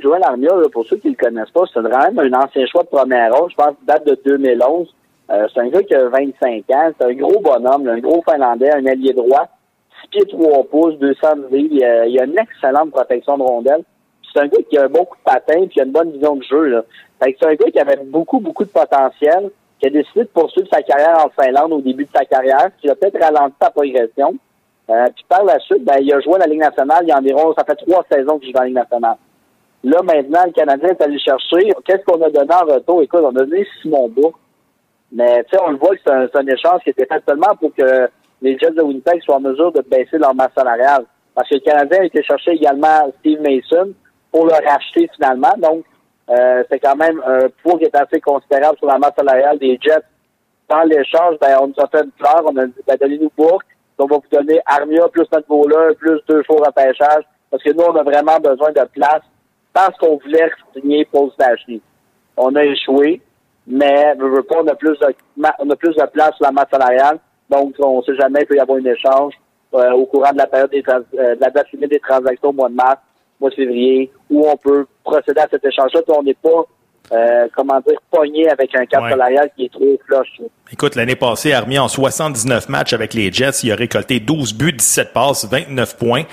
[SPEAKER 8] Joel Armia, pour ceux qui ne le connaissent pas, c'est vraiment un ancien choix de première ronde. Je pense date de 2011. Euh, c'est un gars qui a 25 ans. C'est un gros bonhomme, un gros Finlandais, un allié droit. 6 pieds 3 pouces, 200 livres. Il a, il a une excellente protection de rondelle. C'est un gars qui a un bon coup de patin puis qui a une bonne vision de jeu. Là. c'est un gars qui avait beaucoup, beaucoup de potentiel, qui a décidé de poursuivre sa carrière en Finlande au début de sa carrière, qui a peut-être ralenti sa progression. Euh, puis par la suite, ben, il a joué à la Ligue nationale. Il y a environ, ça fait trois saisons qu'il joue dans la Ligue nationale. Là, maintenant, le Canadien est allé chercher. Qu'est-ce qu'on a donné en retour? Écoute, on a donné Simon Bourg. Mais tu sais, on le voit que c'est un, un, échange qui était fait seulement pour que les Jets de Winnipeg soient en mesure de baisser leur masse salariale. Parce que le Canadien a été chercher également Steve Mason pour le racheter finalement. Donc, euh, c'est quand même un poids qui est assez considérable sur la masse salariale des Jets. Dans l'échange, ben, on nous a fait une fleur, on a dit, ben, donnez-nous on va vous donner Armia plus notre voleur, plus deux jours à pêchage. Parce que nous, on a vraiment besoin de place parce qu'on voulait signer Paul Stachny. On a échoué mais on a plus de, on a plus de place sur la masse salariale. Donc, on ne sait jamais, il peut y avoir un échange euh, au courant de la période des euh, de la date limite des transactions au mois de mars, mois de février, où on peut procéder à cet échange-là. On n'est pas euh, comment dire, pogné avec un cap salarial qui est trop flush.
[SPEAKER 1] Écoute, l'année passée, Army, en 79 matchs avec les Jets, il a récolté 12 buts, 17 passes, 29 points.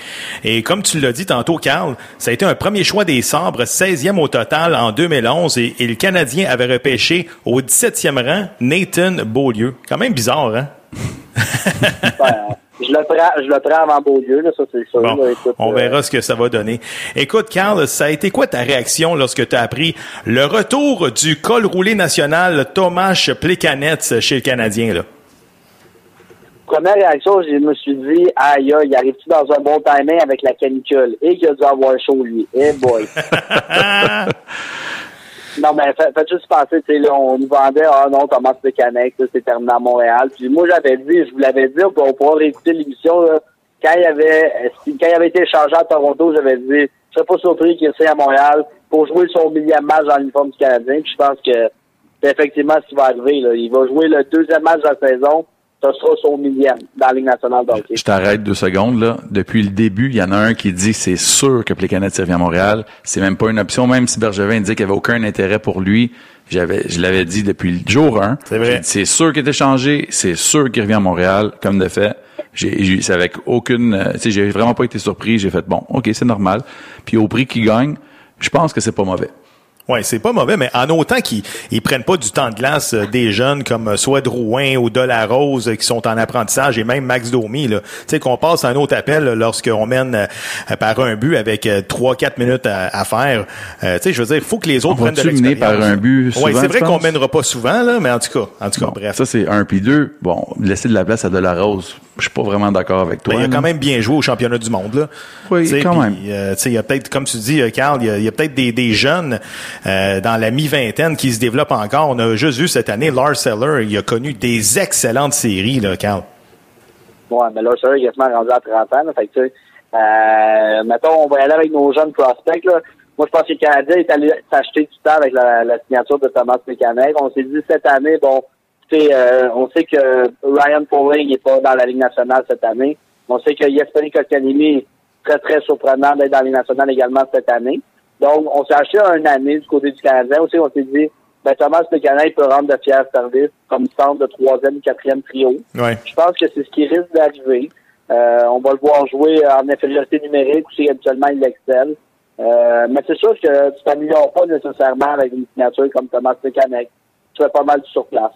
[SPEAKER 1] Et comme tu l'as dit tantôt, Carl, ça a été un premier choix des Sabres, 16e au total en 2011, et, et le Canadien avait repêché au 17e rang Nathan Beaulieu. Quand même bizarre, hein?
[SPEAKER 8] Je le prends, je le prends avant Beaulieu, là, ça c'est sûr.
[SPEAKER 1] on euh, verra ce que ça va donner. Écoute, Carl, ça a été quoi ta réaction lorsque tu as appris le retour du col roulé national Thomas Plekanec chez le Canadien, là?
[SPEAKER 8] Première réaction, je me suis dit, aïe, aïe, arrive-tu dans un bon timing avec la canicule? Et qu'il a dû avoir chaud, lui. Eh boy! Non, mais faites juste penser, tu sais, là, on nous vendait, ah non, Thomas Plekanec, c'est terminé à Montréal. Puis moi, j'avais dit, je vous l'avais dit, on pourra réécouter l'émission, quand il avait, quand il avait été échangé à Toronto, j'avais dit, je serais pas surpris qu'il soit à Montréal pour jouer son millième match dans l'uniforme du Canadien. Puis je pense que effectivement ce qui va arriver. Là. Il va jouer le deuxième match de la saison ça sera son millième dans la Ligue nationale
[SPEAKER 2] Je t'arrête deux secondes, là. Depuis le début, il y en a un qui dit que c'est sûr que Plekanec revient à Montréal. C'est même pas une option, même si Bergevin dit qu'il n'y avait aucun intérêt pour lui. J'avais, je l'avais dit depuis le jour 1.
[SPEAKER 1] C'est vrai.
[SPEAKER 2] C'est sûr qu'il est échangé. C'est sûr qu'il revient à Montréal, comme de fait. J'ai, c'est avec aucune, euh, tu sais, j'ai vraiment pas été surpris. J'ai fait bon, ok, c'est normal. Puis au prix qu'il gagne, je pense que c'est pas mauvais.
[SPEAKER 1] Oui, c'est pas mauvais, mais en autant qu'ils ils prennent pas du temps de glace euh, des jeunes comme euh, soit Drouin ou Delarose euh, qui sont en apprentissage et même Max Domi, là. Tu sais, qu'on passe à un autre appel lorsqu'on mène par un but avec trois, quatre minutes à, faire. tu sais, je veux dire, il faut que les autres prennent de l'expérience.
[SPEAKER 2] par un but
[SPEAKER 1] Oui, c'est vrai qu'on mènera pas souvent, là, mais en tout cas, en tout cas, bref.
[SPEAKER 2] Ça, c'est un puis deux. Bon, laisser de la place à Delarose, je suis pas vraiment d'accord avec toi.
[SPEAKER 1] Il a quand même bien joué au championnat du monde, là.
[SPEAKER 2] Oui, quand même.
[SPEAKER 1] tu sais, il y a peut-être, comme tu dis, Carl, il y a, peut-être des, des jeunes euh, dans la mi-vingtaine qui se développent encore. On a juste vu cette année, Lars Seller, il a connu des excellentes séries, là, Carl.
[SPEAKER 8] Ouais, mais Lars Seller, il est rendu à 30 ans. Là, fait que, euh, mettons, on va y aller avec nos jeunes prospects. Là. Moi, je pense que le Canadien est allé s'acheter du temps avec la, signature de Thomas Mécanic. On s'est dit cette année, bon, euh, on sait que Ryan Pauling n'est pas dans la Ligue nationale cette année. On sait que Yesperi Kotkaniemi très, très surprenant d'être dans la Ligue nationale également cette année. Donc, on s'est acheté un année du côté du Canadien. Aussi, on s'est dit, ben, Thomas Canadien peut rendre de fiers services comme centre de troisième, quatrième trio. Je pense que c'est ce qui risque d'arriver. Euh, on va le voir jouer en infériorité numérique, aussi habituellement il excelle. Euh, mais c'est sûr que tu t'améliores pas nécessairement avec une signature comme Thomas Plekanec. Tu fais pas mal sur place.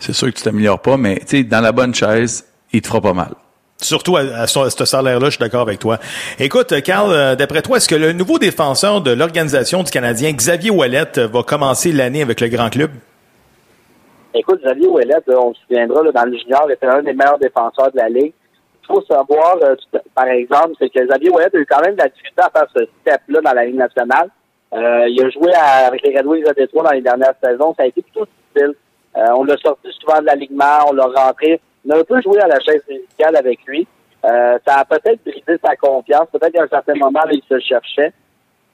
[SPEAKER 2] C'est sûr que tu t'améliores pas, mais tu sais, dans la bonne chaise, il te fera pas mal.
[SPEAKER 1] Surtout à, ce salaire-là, je suis d'accord avec toi. Écoute, Carl, euh, d'après toi, est-ce que le nouveau défenseur de l'organisation du Canadien, Xavier Ouellet, va commencer l'année avec le grand club?
[SPEAKER 8] Écoute, Xavier Ouellet, on se souviendra, dans le junior, il était un des meilleurs défenseurs de la Ligue. Il faut savoir, euh, par exemple, c'est que Xavier Ouellet a eu quand même de la difficulté à faire ce step-là dans la Ligue nationale. Euh, il a joué avec les Red Wings de Détroit dans les dernières saisons. Ça a été plutôt difficile. on l'a sorti souvent de l'alignement, on l'a rentré. On a un peu joué à la chaise musicale avec lui. ça a peut-être brisé sa confiance. Peut-être qu'à un certain moment, il se cherchait.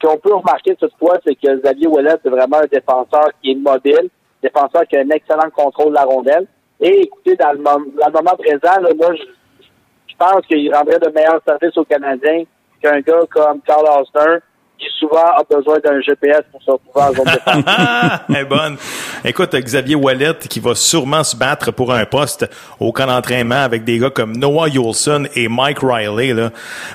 [SPEAKER 8] Ce qu'on peut remarquer toutefois, c'est que Xavier Ouellet, c'est vraiment un défenseur qui est mobile, défenseur qui a un excellent contrôle de la rondelle. Et écoutez, dans le, moment présent, là, moi, je, je pense qu'il rendrait de meilleurs services aux Canadiens qu'un gars comme Carl Osner, qui souvent a besoin d'un GPS pour se retrouver en zone
[SPEAKER 1] de Elle bonne. Écoute, Xavier Wallet qui va sûrement se battre pour un poste au camp d'entraînement avec des gars comme Noah Yolson et Mike Riley là,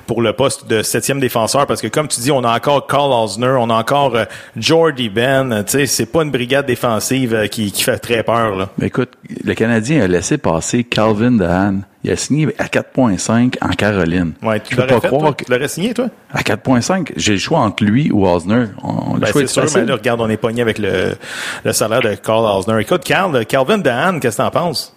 [SPEAKER 1] pour le poste de septième défenseur parce que comme tu dis, on a encore Carl Osner, on a encore euh, Jordy Ben. Tu sais, c'est pas une brigade défensive euh, qui, qui fait très peur. Là.
[SPEAKER 2] Mais écoute, le Canadien a laissé passer Calvin Dehan il a signé à 4.5 en Caroline.
[SPEAKER 1] Ouais, tu l'aurais pas croire que... Tu l'aurais signé, toi?
[SPEAKER 2] À 4.5. J'ai le choix entre lui ou Osner.
[SPEAKER 1] On, ben, c'est sûr, mais là, regarde, on est pogné avec le, le salaire de Carl Osner. Écoute, Carl, Calvin Dahan, qu'est-ce que t'en penses?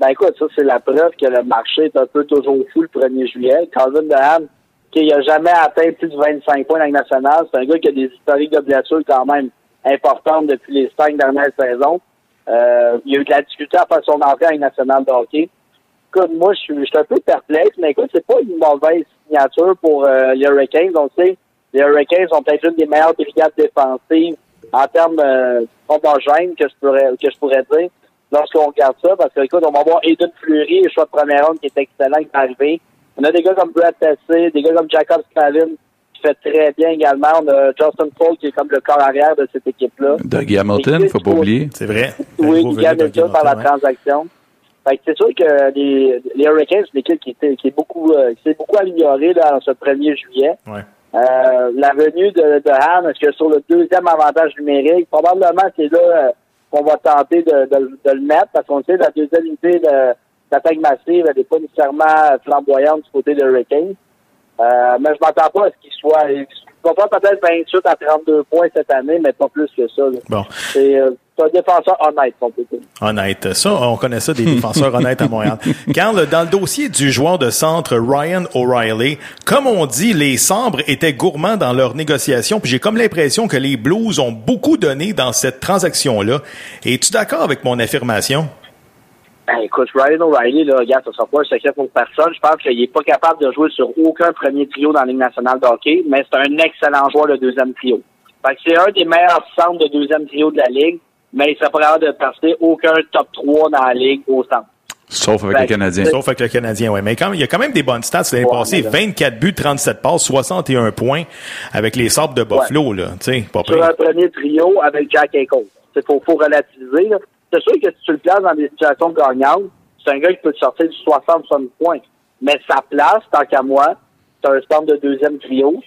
[SPEAKER 8] Ben écoute, ça, c'est la preuve que le marché est un peu toujours fou le 1er juillet. Calvin Dahan, qui n'a jamais atteint plus de 25 points dans la nationale, c'est un gars qui a des historiques de blessures quand même importantes depuis les cinq dernières saisons. Euh, il a eu de la difficulté à faire son entrée à la nationale de hockey moi, je suis, un peu perplexe, mais écoute, c'est pas une mauvaise signature pour euh, les Hurricanes. On sait, les Hurricanes sont peut-être une des meilleures brigades défensives en termes euh, homogènes que je pourrais que je pourrais dire lorsqu'on regarde ça, parce que écoute, on va avoir Aiden Fleury, le choix de première ronde qui est excellent, qui est arrivé. On a des gars comme Brad Tessé, des gars comme Jacob Stalin, qui fait très bien également. On a Justin Cole qui est comme le corps arrière de cette équipe-là.
[SPEAKER 2] Doug Hamilton, faut pas oublier.
[SPEAKER 1] C'est vrai.
[SPEAKER 8] Oui, Doug Hamilton par la transaction. Fait c'est sûr que les, les Hurricanes, c'est une équipe qui, était, qui est beaucoup euh, qui s'est beaucoup améliorée dans ce 1er juillet.
[SPEAKER 1] Ouais.
[SPEAKER 8] Euh, la venue de, de Han, est-ce que sur le deuxième avantage numérique, probablement c'est là euh, qu'on va tenter de, de, de, le mettre, parce qu'on sait que la deuxième unité d'attaque massive, elle n'est pas nécessairement flamboyante du côté des Hurricanes. Euh, mais je m'entends pas à ce qu'il soit. Il va pas peut-être 28 à 32 points cette année, mais pas plus que ça.
[SPEAKER 1] Bon.
[SPEAKER 8] C'est euh, un défenseur honnête, on peut dire.
[SPEAKER 1] Honnête. Ça, on connaît ça des défenseurs honnêtes à Montréal. Carl, dans le dossier du joueur de centre Ryan O'Reilly, comme on dit, les Sabres étaient gourmands dans leurs négociations, puis j'ai comme l'impression que les Blues ont beaucoup donné dans cette transaction-là. Es-tu d'accord avec mon affirmation?
[SPEAKER 8] Ben, écoute, Ryan O'Reilly, là, regarde, ça sera pas un secret pour personne. Je pense qu'il n'est pas capable de jouer sur aucun premier trio dans la Ligue nationale de hockey, mais c'est un excellent joueur de deuxième trio. Fait que c'est un des meilleurs centres de deuxième trio de la Ligue, mais il serait pas capable de passer aucun top 3 dans la Ligue au centre.
[SPEAKER 2] Sauf avec le Canadien.
[SPEAKER 1] Sauf avec le Canadien, oui. Mais quand, il y a quand même des bonnes stats l'année passée. 24 buts, 37 passes, 61 points avec les Sabres de Buffalo, là. Tu sais, pas
[SPEAKER 8] Sur un premier trio avec Jack Eichel. Il faut, faut relativiser, là c'est sûr que si tu le places dans des situations gagnantes, c'est un gars qui peut te sortir du 60-60 points. Mais sa place, tant qu'à moi, c'est un centre de deuxième trio.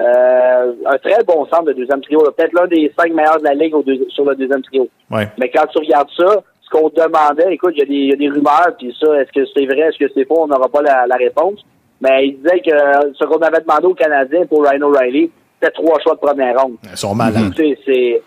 [SPEAKER 8] Euh, un très bon centre de deuxième trio. Peut-être l'un des cinq meilleurs de la ligue sur le deuxième trio. Mais quand tu regardes ça, ce qu'on demandait, écoute, il y, a des rumeurs, puis ça, est-ce que c'est vrai, est-ce que c'est faux, on n'aura pas la, réponse. Mais il disait que ce qu'on avait demandé aux Canadiens pour Ryan O'Reilly, c'était trois choix de première ronde.
[SPEAKER 1] Ils sont malades.
[SPEAKER 8] C'est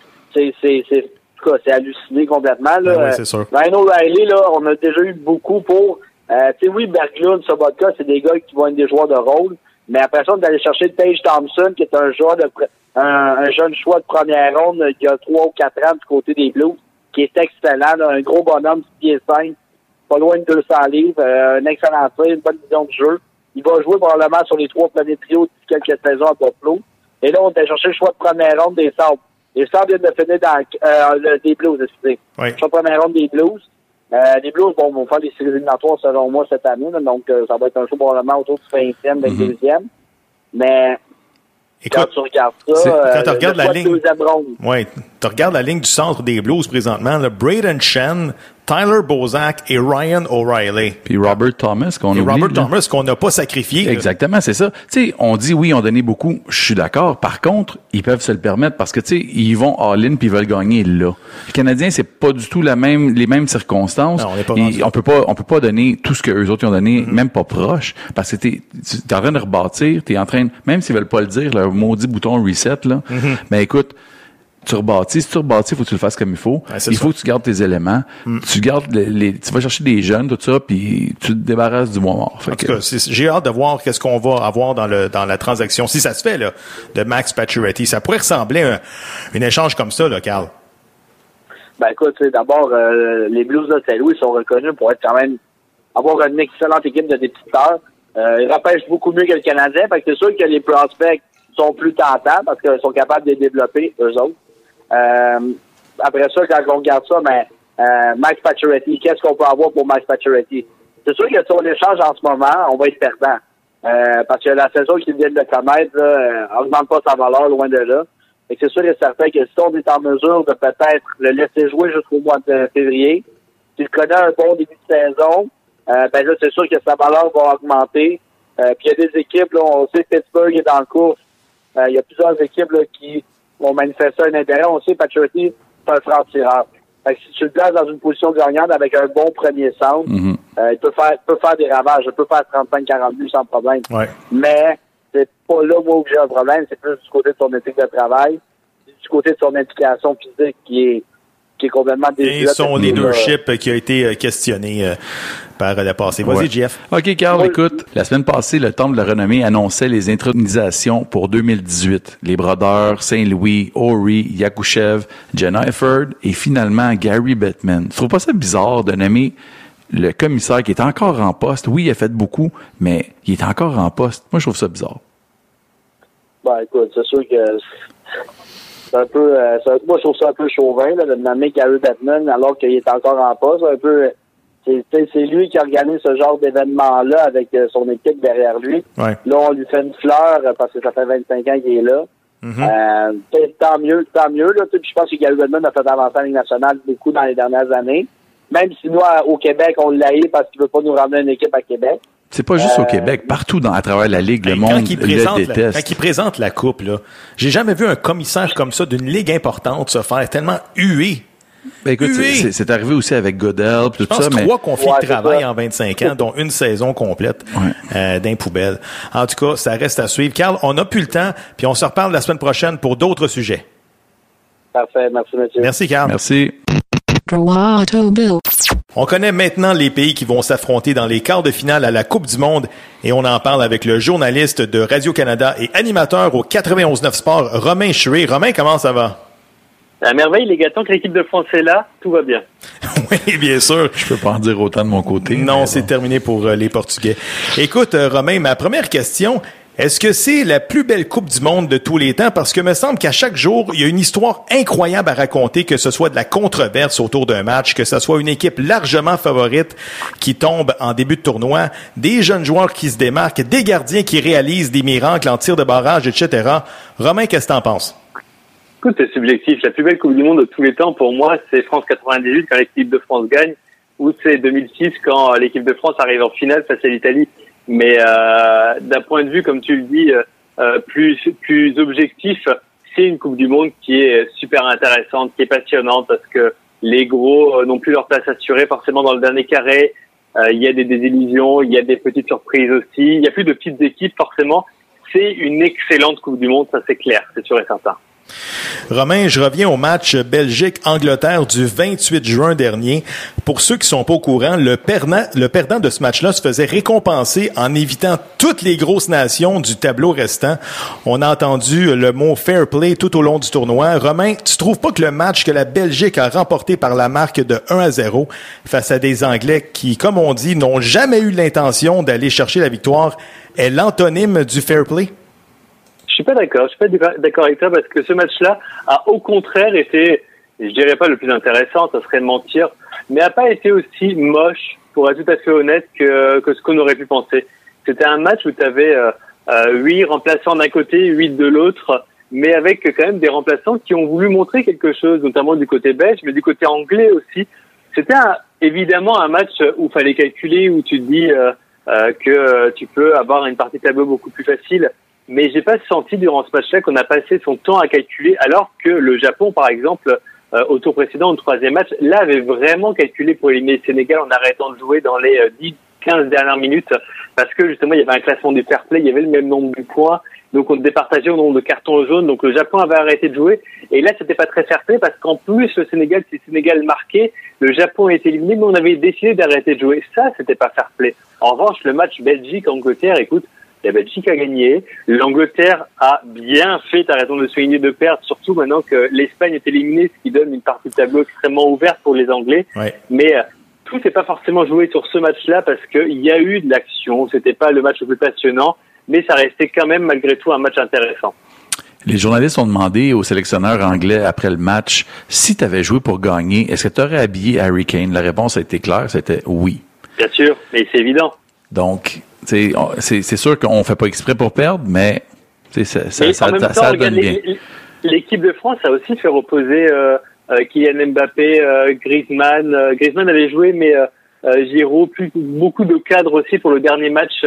[SPEAKER 8] c'est halluciné complètement. Là.
[SPEAKER 1] Ben oui, c'est sûr.
[SPEAKER 8] Ryan O'Reilly, là, on a déjà eu beaucoup pour. Euh, tu sais, oui, Berglund, Sobotka, c'est des gars qui vont être des joueurs de rôle. Mais après ça, d'aller chercher Tage Thompson, qui est un joueur de un, jeune choix de première ronde qui a trois ou quatre ans du côté des Blues, qui est excellent, un gros bonhomme, 6 pieds 5, pas loin de 200 livres, euh, un excellent tir, une bonne vision de jeu. Il va jouer probablement sur les trois premiers trios de quelques saisons à Buffalo. Et là, on a cherché le choix de première ronde des Sabres. Les Sabres viennent de finir dans euh, des Blues, excusez.
[SPEAKER 1] Oui.
[SPEAKER 8] Je première ronde des Blues. Euh, les Blues bon, vont faire des séries éliminatoires selon moi cette année, donc euh, ça va être un show probablement autour du 20e, 22e. Mm-hmm. Mais quand tu regardes ça,
[SPEAKER 1] quand tu regardes la ligne, ouais, tu regardes la ligne du centre des Blues présentement, le Braden Chen, Tyler Bozak et Ryan O'Reilly.
[SPEAKER 2] Puis Robert Thomas qu'on
[SPEAKER 1] a Robert Thomas qu'on n'a pas sacrifié.
[SPEAKER 2] Exactement, c'est ça. Tu sais, on dit oui, on donné beaucoup. Je suis d'accord. Par contre, ils peuvent se le permettre parce que tu sais, ils vont all-in puis ils veulent gagner là. Les Canadiens, c'est pas du tout la même, les mêmes circonstances.
[SPEAKER 1] Non, on, est pas
[SPEAKER 2] on peut pas, on peut pas donner tout ce que eux autres ont donné, mm-hmm. même pas proche, parce que t'es, es en train de rebâtir, t'es en train, même s'ils veulent pas le dire, le maudit bouton reset là.
[SPEAKER 1] Mm-hmm.
[SPEAKER 2] Mais écoute tu rebâtis. Si tu rebâtis, il faut que tu le fasses comme il faut. il faut que tu gardes tes éléments. Mm. Tu gardes les, tu vas chercher des jeunes, tout ça, puis tu te débarrasses du mois mort.
[SPEAKER 1] en tout cas, j'ai hâte de voir qu'est-ce qu'on va avoir dans le dans la transaction. Si ça se fait là, de Max Pacioretty, ça pourrait ressembler à un, échange comme ça, là, Carl.
[SPEAKER 8] Ben écoute, d'abord, euh, les Blues de Saint-Louis sont reconnus pour être quand même avoir une excellente équipe de dépisteurs. Euh, ils repêchent beaucoup mieux que le Canadien, parce que c'est sûr que les prospects sont plus tentants parce qu'ils sont capables de les développer, eux autres. Euh, après ça, quand on regarde ça, ben, euh, Max Pacioretty, qu'est-ce qu'on peut avoir pour Max Pacioretty? C'est sûr que si on échange en ce moment, on va être perdant. Euh, parce que la saison qui vient de connaître là, euh, pas sa valeur loin de là. Et c'est sûr et certain que si on est en mesure de peut-être le laisser jouer jusqu'au mois de février, s'il connaît un bon début de saison, euh, ben là, c'est sûr que sa valeur va augmenter. Puis il y a des équipes, là, on sait que Pittsburgh est dans le cours. Il y a plusieurs équipes là, qui vont manifester un intérêt. On sait que Patriotty, c'est un franc-tireur. Fait que si tu le places dans une position gagnante avec un bon premier centre,
[SPEAKER 2] Mhm.
[SPEAKER 8] euh, il peut faire, peut faire des ravages. Il peut faire 35-40 buts sans problème.
[SPEAKER 1] Ouais.
[SPEAKER 8] Mais c'est pas là où j'ai un problème. C'est plus du côté de son éthique de travail, du côté de son implication physique qui est qui est complètement
[SPEAKER 1] Et son leadership qui a été euh, questionné euh, par le passé. Vas-y,
[SPEAKER 2] Ouais.
[SPEAKER 1] Jeff.
[SPEAKER 2] OK, Carl, écoute. La semaine passée, le Temple de la Renommée annonçait les intronisations pour 2018. Les Brodeurs, Saint-Louis, Ori, Yakushev, Jenna Efford et finalement Gary Bettman. Tu trouves pas ça bizarre de nommer le commissaire qui est encore en poste? Oui, il a fait beaucoup, mais il est encore en poste. Moi, je trouve ça bizarre.
[SPEAKER 8] Ben, écoute, c'est sûr que c'est un peu, euh, un- moi, je trouve ça un peu chauvin, là, de nommer Gary Batman alors qu'il est encore en poste. Un peu, c'est, lui qui organise ce genre d'événement-là avec euh, son équipe derrière lui.
[SPEAKER 1] Ouais.
[SPEAKER 8] Là, on lui fait une fleur euh, parce que ça fait 25 ans qu'il est là.
[SPEAKER 1] Mhm.
[SPEAKER 8] Euh, tant mieux, tant mieux. Là, je pense que Gary Batman a fait avancer la Ligue nationale beaucoup dans les dernières années. Même si nous, à- au Québec, on l'a parce qu'il veut pas nous ramener une équipe à Québec.
[SPEAKER 2] C'est pas juste
[SPEAKER 8] Euh,
[SPEAKER 2] au Québec, partout dans, à travers la Ligue, le monde
[SPEAKER 1] il
[SPEAKER 2] le
[SPEAKER 1] présente la,
[SPEAKER 2] déteste.
[SPEAKER 1] quand il présente la coupe, là, j'ai jamais vu un commissaire comme ça d'une ligue importante se faire tellement hué.
[SPEAKER 2] Ben, écoute, c'est- arrivé aussi avec Godel, pis
[SPEAKER 1] Je
[SPEAKER 2] tout
[SPEAKER 1] pense
[SPEAKER 2] ça, mais
[SPEAKER 1] trois conflits
[SPEAKER 8] Ouais,
[SPEAKER 1] de travail en 25 ans, dont une saison complète euh, d'un poubelle. En tout cas, ça reste à suivre. Carl, on n'a plus le temps, puis on se reparle la semaine prochaine pour d'autres sujets.
[SPEAKER 8] Parfait, merci, monsieur.
[SPEAKER 1] Merci, Carl.
[SPEAKER 2] merci.
[SPEAKER 1] On connaît maintenant les pays qui vont s'affronter dans les quarts de finale à la Coupe du Monde et on en parle avec le journaliste de Radio-Canada et animateur au 91.9 Sport, Romain Chué. Romain, comment ça va?
[SPEAKER 9] À merveille, les gars, tant que l'équipe de France est là, tout va bien.
[SPEAKER 1] oui, bien sûr.
[SPEAKER 2] Je peux pas en dire autant de mon côté.
[SPEAKER 1] Non, c'est terminé pour euh, les Portugais. Écoute, euh, Romain, ma première question, est-ce que c'est la plus belle Coupe du Monde de tous les temps? Parce que me semble qu'à chaque jour, il y a une histoire incroyable à raconter, que ce soit de la controverse autour d'un match, que ce soit une équipe largement favorite qui tombe en début de tournoi, des jeunes joueurs qui se démarquent, des gardiens qui réalisent des miracles en tir de barrage, etc. Romain, qu'est-ce que t'en penses?
[SPEAKER 9] Écoute, c'est subjectif. La plus belle Coupe du Monde de tous les temps, pour moi, c'est France 98 quand l'équipe de France gagne, ou c'est 2006 quand l'équipe de France arrive en finale face à l'Italie. Mais euh, d'un point de vue, comme tu le dis, euh, euh, plus plus objectif, c'est une Coupe du Monde qui est super intéressante, qui est passionnante parce que les gros n'ont plus leur place assurée forcément dans le dernier carré. Il y a des désillusions, il y a des petites surprises aussi. Il y a plus de petites équipes forcément. C'est une excellente Coupe du Monde, ça c'est clair, c'est sûr et certain.
[SPEAKER 1] Romain, je reviens au match Belgique-Angleterre du 28 juin dernier. Pour ceux qui sont pas au courant, le perdant, de ce match-là se faisait récompenser en évitant toutes les grosses nations du tableau restant. On a entendu le mot fair play tout au long du tournoi. Romain, tu trouves pas que le match que la Belgique a remporté par la marque de 1 à 0 face à des Anglais qui, comme on dit, n'ont jamais eu l'intention d'aller chercher la victoire est l'antonyme du fair play?
[SPEAKER 9] Suis pas d'accord. Je suis pas d'accord avec toi parce que ce match-là a au contraire été, je dirais pas le plus intéressant, ça serait mentir, mais a pas été aussi moche, pour être tout à fait honnête, que, que ce qu'on aurait pu penser. C'était un match où tu avais euh, euh, remplaçants d'un côté, huit de l'autre, mais avec quand même des remplaçants qui ont voulu montrer quelque chose, notamment du côté belge, mais du côté anglais aussi. C'était évidemment un match où fallait calculer, où tu dis euh, euh, que tu peux avoir une partie tableau beaucoup plus facile mais j'ai pas senti durant ce match-là qu'on a passé son temps à calculer, alors que le Japon, par exemple, euh, au tour précédent, au troisième match, là avait vraiment calculé pour éliminer le Sénégal en arrêtant de jouer dans les euh, 10, 15 dernières minutes, parce que justement il y avait un classement du fair play, il y avait le même nombre de points, donc on départageait au nombre de cartons jaunes, donc le Japon avait arrêté de jouer, et là c'était pas très fair play, parce qu'en plus le Sénégal, si le Sénégal marquait, le Japon était éliminé, mais on avait décidé d'arrêter de jouer. Ça, c'était pas fair play. En revanche, le match Belgique-Angleterre, écoute, La Belgique a gagné. L'Angleterre a bien fait, tu as raison de souligner, de perdre, surtout maintenant que l'Espagne est éliminée, ce qui donne une partie de tableau extrêmement ouverte pour les Anglais. Mais euh, tout s'est pas forcément joué sur ce match-là parce qu'il y a eu de l'action. C'était pas le match le plus passionnant, mais ça restait quand même malgré tout un match intéressant.
[SPEAKER 2] Les journalistes ont demandé aux sélectionneurs anglais après le match si tu avais joué pour gagner, est-ce que tu aurais habillé Harry Kane? La réponse a été claire, c'était oui.
[SPEAKER 9] Bien sûr, mais c'est évident.
[SPEAKER 2] Donc, c'est sûr qu'on fait pas exprès pour perdre, mais ça, ça, ça, ça donne bien.
[SPEAKER 9] L'équipe de France a aussi fait reposer euh, euh, Kylian Mbappé, euh, Griezmann. Euh, Griezmann avait joué, mais Giroud, plus, beaucoup de cadres aussi pour le dernier match,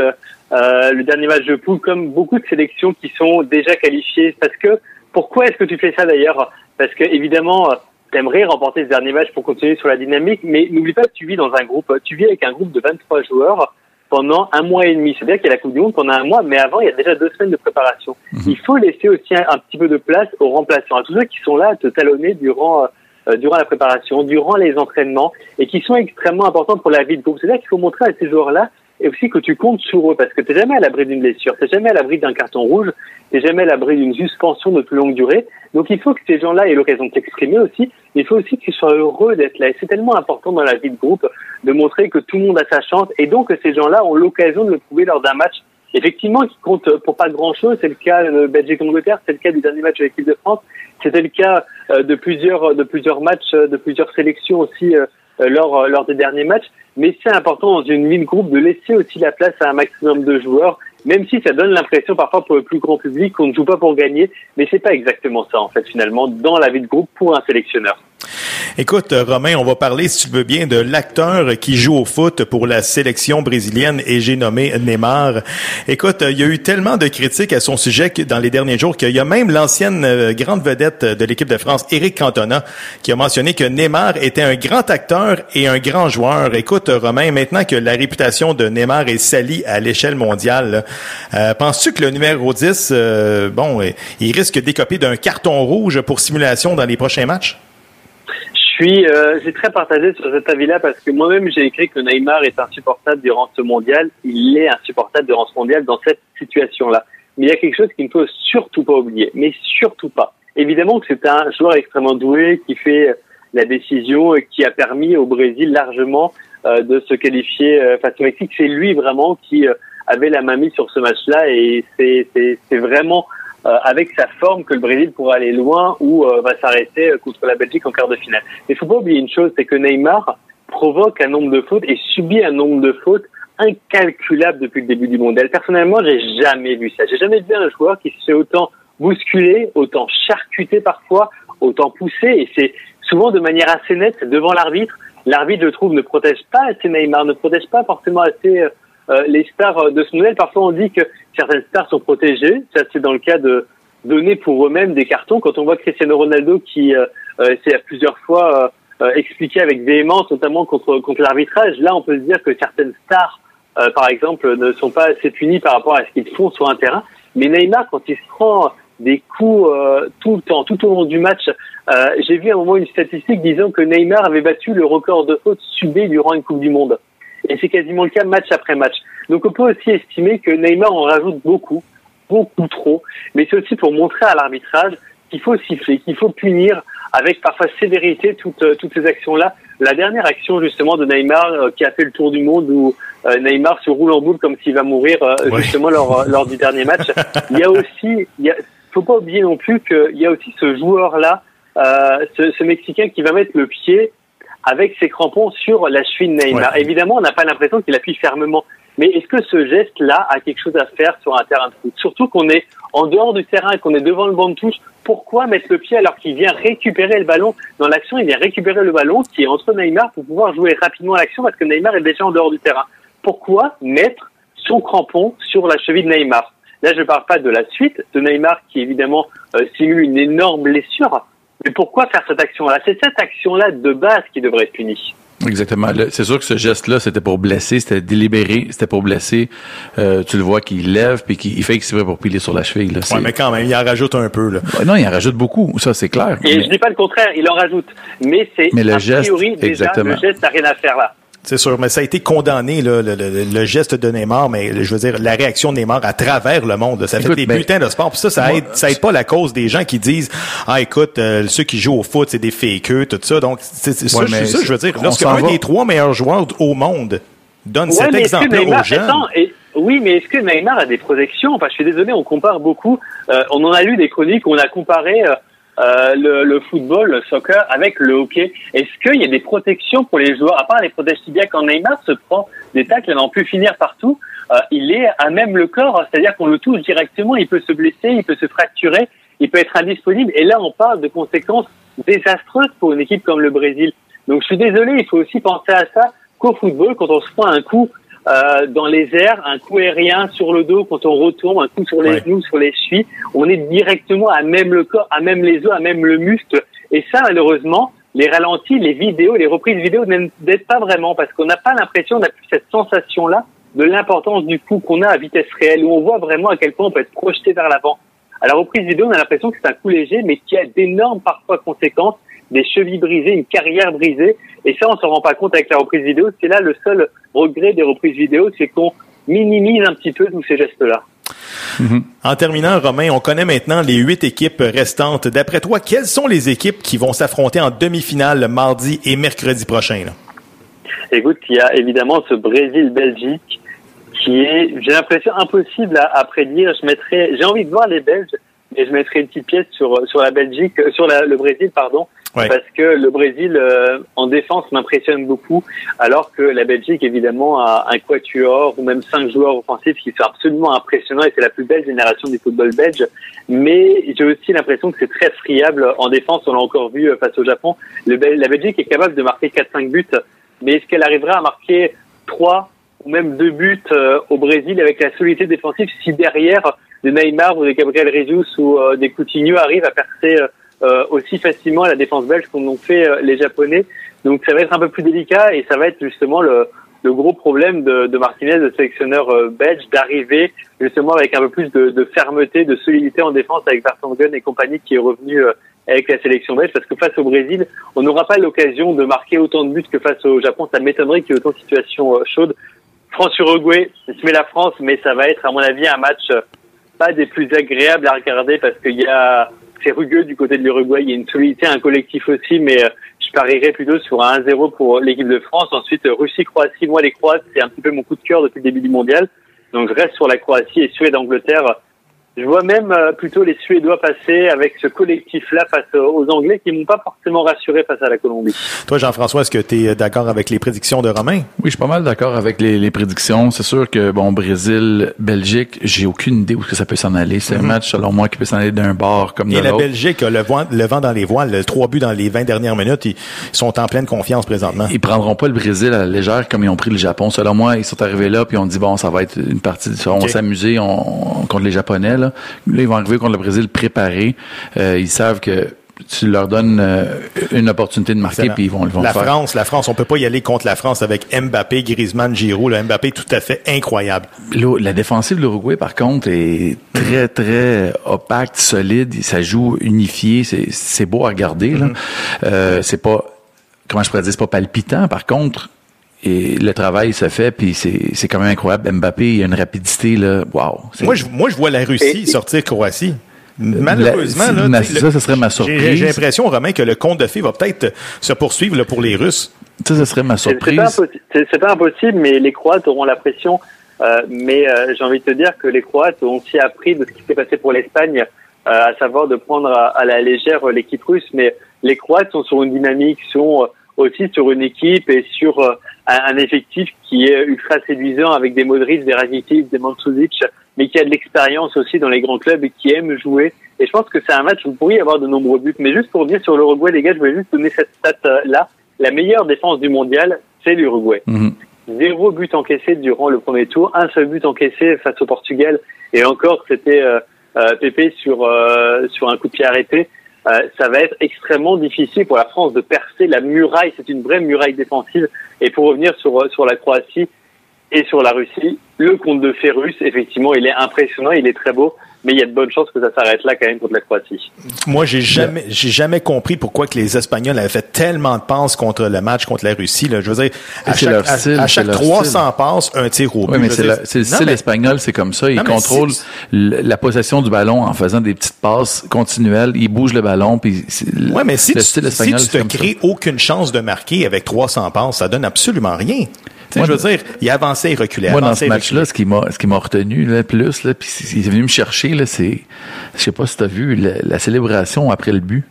[SPEAKER 9] le dernier match de poule, comme beaucoup de sélections qui sont déjà qualifiées. Parce que pourquoi est-ce que tu fais ça d'ailleurs? Parce que évidemment, t'aimerais remporter ce dernier match pour continuer sur la dynamique, mais n'oublie pas que tu vis dans un groupe, tu vis avec un groupe de 23 joueurs pendant un mois et demi. C'est-à-dire qu'il y a la Coupe du Monde pendant un mois, mais avant, il y a déjà deux semaines de préparation. Mhm. Il faut laisser aussi un, petit peu de place aux remplaçants, à tous ceux qui sont là à te talonner durant, euh, durant la préparation, durant les entraînements, et qui sont extrêmement importants pour la vie de groupe. C'est-à-dire qu'il faut montrer à ces joueurs-là et aussi que tu comptes sur eux, parce que tu n'es jamais à l'abri d'une blessure, tu n'es jamais à l'abri d'un carton rouge, tu n'es jamais à l'abri d'une suspension de plus longue durée. Donc il faut que ces gens-là aient l'occasion de s'exprimer aussi, il faut aussi qu'ils soient heureux d'être là. Et c'est tellement important dans la vie de groupe de montrer que tout le monde a sa chance, et donc que ces gens-là ont l'occasion de le prouver lors d'un match effectivement qui compte pour pas grand-chose. C'est le cas de Belgique-Angleterre, c'est le cas du dernier match de l'équipe de France, c'était le cas euh, de plusieurs, de plusieurs matchs, de plusieurs sélections aussi euh, lors, lors des derniers matchs. Mais c'est important dans une mine groupe de laisser aussi la place à un maximum de joueurs, même si ça donne l'impression parfois pour le plus grand public qu'on ne joue pas pour gagner, mais c'est pas exactement ça en fait finalement dans la vie de groupe pour un sélectionneur.
[SPEAKER 1] Écoute, Romain, on va parler, si tu veux bien, de l'acteur qui joue au foot pour la sélection brésilienne et j'ai nommé Neymar. Écoute, il y a eu tellement de critiques à son sujet dans les derniers jours qu'il y a même l'ancienne euh, grande vedette de l'équipe de France, Eric Cantona, qui a mentionné que Neymar était un grand acteur et un grand joueur. Écoute, Romain, maintenant que la réputation de Neymar est salie à l'échelle mondiale, euh, penses-tu que le numéro 10, euh, bon, il risque d'écoper d'un carton rouge pour simulation dans les prochains matchs?
[SPEAKER 9] suis, euh, j'ai très partagé sur cet avis-là parce que moi-même j'ai écrit que Neymar est insupportable durant ce mondial. Il est insupportable durant ce mondial dans cette situation-là. Mais il y a quelque chose qu'il ne faut surtout pas oublier, mais surtout pas. Évidemment que c'est un joueur extrêmement doué qui fait la décision et qui a permis au Brésil largement euh, de se qualifier euh, face au Mexique. C'est lui vraiment qui euh, avait la main mise sur ce match-là et c'est vraiment euh, avec sa forme que le Brésil pourra aller loin ou euh, va s'arrêter euh, contre la Belgique en quart de finale. Mais il faut pas oublier une chose, c'est que Neymar provoque un nombre de fautes et subit un nombre de fautes incalculable depuis le début du mondial. Personnellement, j'ai jamais vu ça. J'ai jamais vu un joueur qui se fait autant bousculer, autant charcuter parfois, autant pousser, et c'est souvent de manière assez nette devant l'arbitre. L'arbitre, je trouve, ne protège pas assez Neymar, ne protège pas forcément assez euh, les stars euh, de ce modèle, parfois on dit que certaines stars sont protégées. Ça, c'est dans le cas de donner pour eux-mêmes des cartons. Quand on voit Cristiano Ronaldo qui euh, euh s'est plusieurs fois expliqué avec véhémence, notamment contre, contre l'arbitrage, là, on peut se dire que certaines stars, par exemple, ne sont pas assez punies par rapport à ce qu'ils font sur un terrain. Mais Neymar, quand il se prend des coups tout le temps, tout au long du match, j'ai vu à un moment une statistique disant que Neymar avait battu le record de fautes subies durant une Coupe du Monde. Et c'est quasiment le cas match après match. Donc on peut aussi estimer que Neymar en rajoute beaucoup, beaucoup trop. Mais c'est aussi pour montrer à l'arbitrage qu'il faut siffler, qu'il faut punir avec parfois sévérité toutes, euh, toutes ces actions-là. La dernière action justement de Neymar euh, qui a fait le tour du monde où euh, Neymar se roule en boule comme s'il va mourir justement lors, lors du dernier match. il y a aussi, il faut pas oublier non plus qu'il y a aussi ce joueur-là, ce, ce Mexicain qui va mettre le pied avec ses crampons sur la cheville de Neymar. Évidemment, on n'a pas l'impression qu'il appuie fermement. Mais est-ce que ce geste-là a quelque chose à faire sur un terrain de foot? Surtout qu'on est en dehors du terrain et qu'on est devant le banc de touche. Pourquoi mettre le pied alors qu'il vient récupérer le ballon Dans l'action, il vient récupérer le ballon qui est entre Neymar pour pouvoir jouer rapidement l'action parce que Neymar est déjà en dehors du terrain. Pourquoi mettre son crampon sur la cheville de Neymar? Là, je ne parle pas de la suite de Neymar qui évidemment euh, simule une énorme blessure, mais pourquoi faire cette action-là? C'est cette action-là de base qui devrait être punie.
[SPEAKER 2] Exactement. C'est sûr que ce geste-là, c'était pour blesser, c'était délibéré, c'était pour blesser. Euh, tu le vois qu'il lève puis qu'il fait exprès pour piler sur la cheville. Là.
[SPEAKER 1] Ouais, mais quand même, il en rajoute un peu. Là.
[SPEAKER 2] non, il en rajoute beaucoup. Ça, c'est clair.
[SPEAKER 9] Et je dis pas le contraire, il en rajoute. Mais c'est a priori déjà le geste n'a rien à faire là.
[SPEAKER 1] C'est sûr, mais ça a été condamné, là, le, le, le, geste de Neymar, mais je veux dire, la réaction de Neymar à travers le monde. Ça fait des ben, bulletins de sport. Puis ça, ça aide, ça aide pas la cause des gens qui disent Ah, écoute, euh, ceux qui jouent au foot, c'est des fakeux, tout ça. Donc, c'est ça, ça, je veux dire. Lorsqu'un des trois meilleurs joueurs au monde donne cet exemple aux jeunes.
[SPEAKER 9] oui, mais est-ce que Neymar a des protections Enfin, je suis désolé, on compare beaucoup. Euh, on en a lu des chroniques, on a comparé. Euh, euh, le, le, football, le soccer avec le hockey. Est-ce qu'il y a des protections pour les joueurs, à part les protèges tibias quand Neymar se prend des tacles à n'en plus finir partout, euh, il est à même le corps, c'est-à-dire qu'on le touche directement, il peut se blesser, il peut se fracturer, il peut être indisponible. Et là, on parle de conséquences désastreuses pour une équipe comme le Brésil. Donc je suis désolé, il faut aussi penser à ça qu'au football, quand on se prend un coup euh, dans les airs, un coup aérien sur le dos quand on retourne, un coup sur les genoux, sur les chevilles. On est directement à même le corps, à même les os, à même le muscle. Et ça, malheureusement, les ralentis, les vidéos, les reprises vidéo n'aident pas vraiment parce qu'on n'a pas l'impression, on n'a plus cette sensation-là de l'importance du coup qu'on a à vitesse réelle, où on voit vraiment à quel point on peut être projeté vers l'avant. À la reprise vidéo, on a l'impression que c'est un coup léger, mais qui a d'énormes parfois conséquences, des chevilles brisées, une carrière brisée. Et ça, on se rend pas compte avec la reprise vidéo. C'est là le seul regret des reprises vidéo, c'est qu'on minimise un petit peu tous ces gestes-là.
[SPEAKER 1] Mhm. En terminant, Romain, on connaît maintenant les huit équipes restantes. D'après toi, quelles sont les équipes qui vont s'affronter en demi-finale mardi et mercredi prochain?
[SPEAKER 9] Écoute, il y a évidemment ce Brésil-Belgique qui est, j'ai l'impression, impossible à, prédire. Je mettrais, j'ai envie de voir les Belges, mais je mettrais une petite pièce sur sur la Belgique, sur le Brésil, pardon, parce que le Brésil euh, en défense m'impressionne beaucoup, alors que la Belgique évidemment a un quatuor ou même cinq joueurs offensifs qui sont absolument impressionnants et c'est la plus belle génération du football belge. Mais j'ai aussi l'impression que c'est très friable en défense. On l'a encore vu euh, face au Japon. La Belgique est capable de marquer 4-5 buts, mais est-ce qu'elle arrivera à marquer 3 ou même 2 buts euh, au Brésil avec la solidité défensive si derrière des Neymar ou des Gabriel Jesus ou des Coutinho arrivent à percer euh, aussi facilement à la défense belge qu'on ont fait euh, les Japonais. Donc ça va être un peu plus délicat et ça va être justement le, le gros problème de, de Martinez, le sélectionneur euh, belge, d'arriver justement avec un peu plus de, de, fermeté, de solidité en défense avec Vertonghen et compagnie qui est revenu avec la sélection belge parce que face au Brésil, on n'aura pas l'occasion de marquer autant de buts que face au Japon. Ça m'étonnerait qu'il y ait autant de situations chaudes. France-Uruguay, se met la France, mais ça va être à mon avis un match pas des plus agréables à regarder parce qu'il y a c'est rugueux du côté de l'Uruguay. Il y a une solidité, un collectif aussi, mais euh, je parierais plutôt sur un 1-0 pour l'équipe de France. Ensuite, euh, Russie-Croatie. Moi, les Croates, c'est un petit peu mon coup de cœur depuis le début du mondial. Donc, je reste sur la Croatie et Suède-Angleterre. Je vois même euh, plutôt les Suédois passer avec ce collectif-là face aux Anglais qui m'ont pas forcément rassuré face à la Colombie.
[SPEAKER 1] Toi, Jean-François, est-ce que tu es d'accord avec les prédictions de Romain?
[SPEAKER 2] Oui, je suis pas mal d'accord avec les, les, prédictions. C'est sûr que, bon, Brésil, Belgique, j'ai aucune idée où que ça peut s'en aller. C'est un mhm. match, selon moi, qui peut s'en aller d'un bord comme de l'autre.
[SPEAKER 1] Et la Belgique a le vent, le vent dans les voiles. Le trois buts dans les 20 dernières minutes. Ils sont en pleine confiance présentement.
[SPEAKER 2] Ils prendront pas le Brésil à la légère comme ils ont pris le Japon. Selon moi, ils sont arrivés là puis on dit, bon, ça va être une partie, on va s'amuser contre les Japonais. Là. là, ils vont arriver contre le Brésil préparé. Euh, ils savent que tu leur donnes euh, une opportunité de marquer puis ils vont, le
[SPEAKER 1] la
[SPEAKER 2] faire.
[SPEAKER 1] La France, la France, on peut pas y aller contre la France avec Mbappé, Griezmann, Giroud. Le Mbappé tout à fait incroyable.
[SPEAKER 2] La défensive de l'Uruguay par contre est très très opaque, solide. Ça joue unifié. C'est beau à regarder. Là. Mm-hmm. Euh, c'est pas comment je pourrais dire, c'est pas palpitant. Par contre, et le travail se fait, puis c'est quand même incroyable. Mbappé, il a une rapidité, là, wow.
[SPEAKER 1] Moi je, moi, je vois la Russie sortir Croatie. Malheureusement, là,
[SPEAKER 2] ça, ça serait ma surprise.
[SPEAKER 1] J'ai l'impression, Romain, que le conte de fées va peut-être se poursuivre là, pour les Russes.
[SPEAKER 2] Ça, ça serait ma surprise.
[SPEAKER 9] C'est pas, impossible, mais les Croates auront la pression. Euh, mais euh, j'ai envie de te dire que les Croates ont aussi appris de ce qui s'est passé pour l'Espagne, euh, à savoir de prendre à, à la légère l'équipe russe. Mais les Croates sont sur une dynamique, sont aussi sur une équipe et sur euh, un, effectif qui est ultra séduisant avec des Modric, des Rakitic, des Mandzukic, mais qui a de l'expérience aussi dans les grands clubs et qui aime jouer. Et je pense que c'est un match où vous pourriez avoir de nombreux buts. Mais juste pour revenir sur l'Uruguay, les gars, je voulais juste donner cette stat-là. La meilleure défense du mondial, c'est l'Uruguay. Mhm. Zéro but encaissé durant le premier tour, un seul but encaissé face au Portugal. Et encore, c'était euh, euh Pépé sur, euh, sur un coup de pied arrêté. Euh, ça va être extrêmement difficile pour la France de percer la muraille. C'est une vraie muraille défensive. Et pour revenir sur, sur la Croatie, et sur la Russie. Le compte de fait russe, effectivement, il est impressionnant, il est très beau mais il y a de bonnes chances que ça s'arrête là quand même contre la Croatie.
[SPEAKER 1] Moi, j'ai jamais, j'ai jamais compris pourquoi que les Espagnols avaient fait tellement de passes contre le match contre la Russie. Là. Je veux dire, à chaque, à, chaque 300 passes, un tir au but.
[SPEAKER 2] Oui, mais c'est le style espagnol, c'est comme ça. Il contrôle la possession du ballon en faisant des petites passes continuelles. Il bouge le ballon. Puis
[SPEAKER 1] ouais, mais si, tu, si tu te crées aucune chance de marquer avec 300 passes, ça donne absolument rien. Moi, je veux dire, il avançait et reculait.
[SPEAKER 2] Moi, dans ce match-là, ce qui m'a, ce qui m'a retenu, là, plus, là, puis il est venu me chercher, là, c'est, je sais pas si tu as vu la, célébration après le but.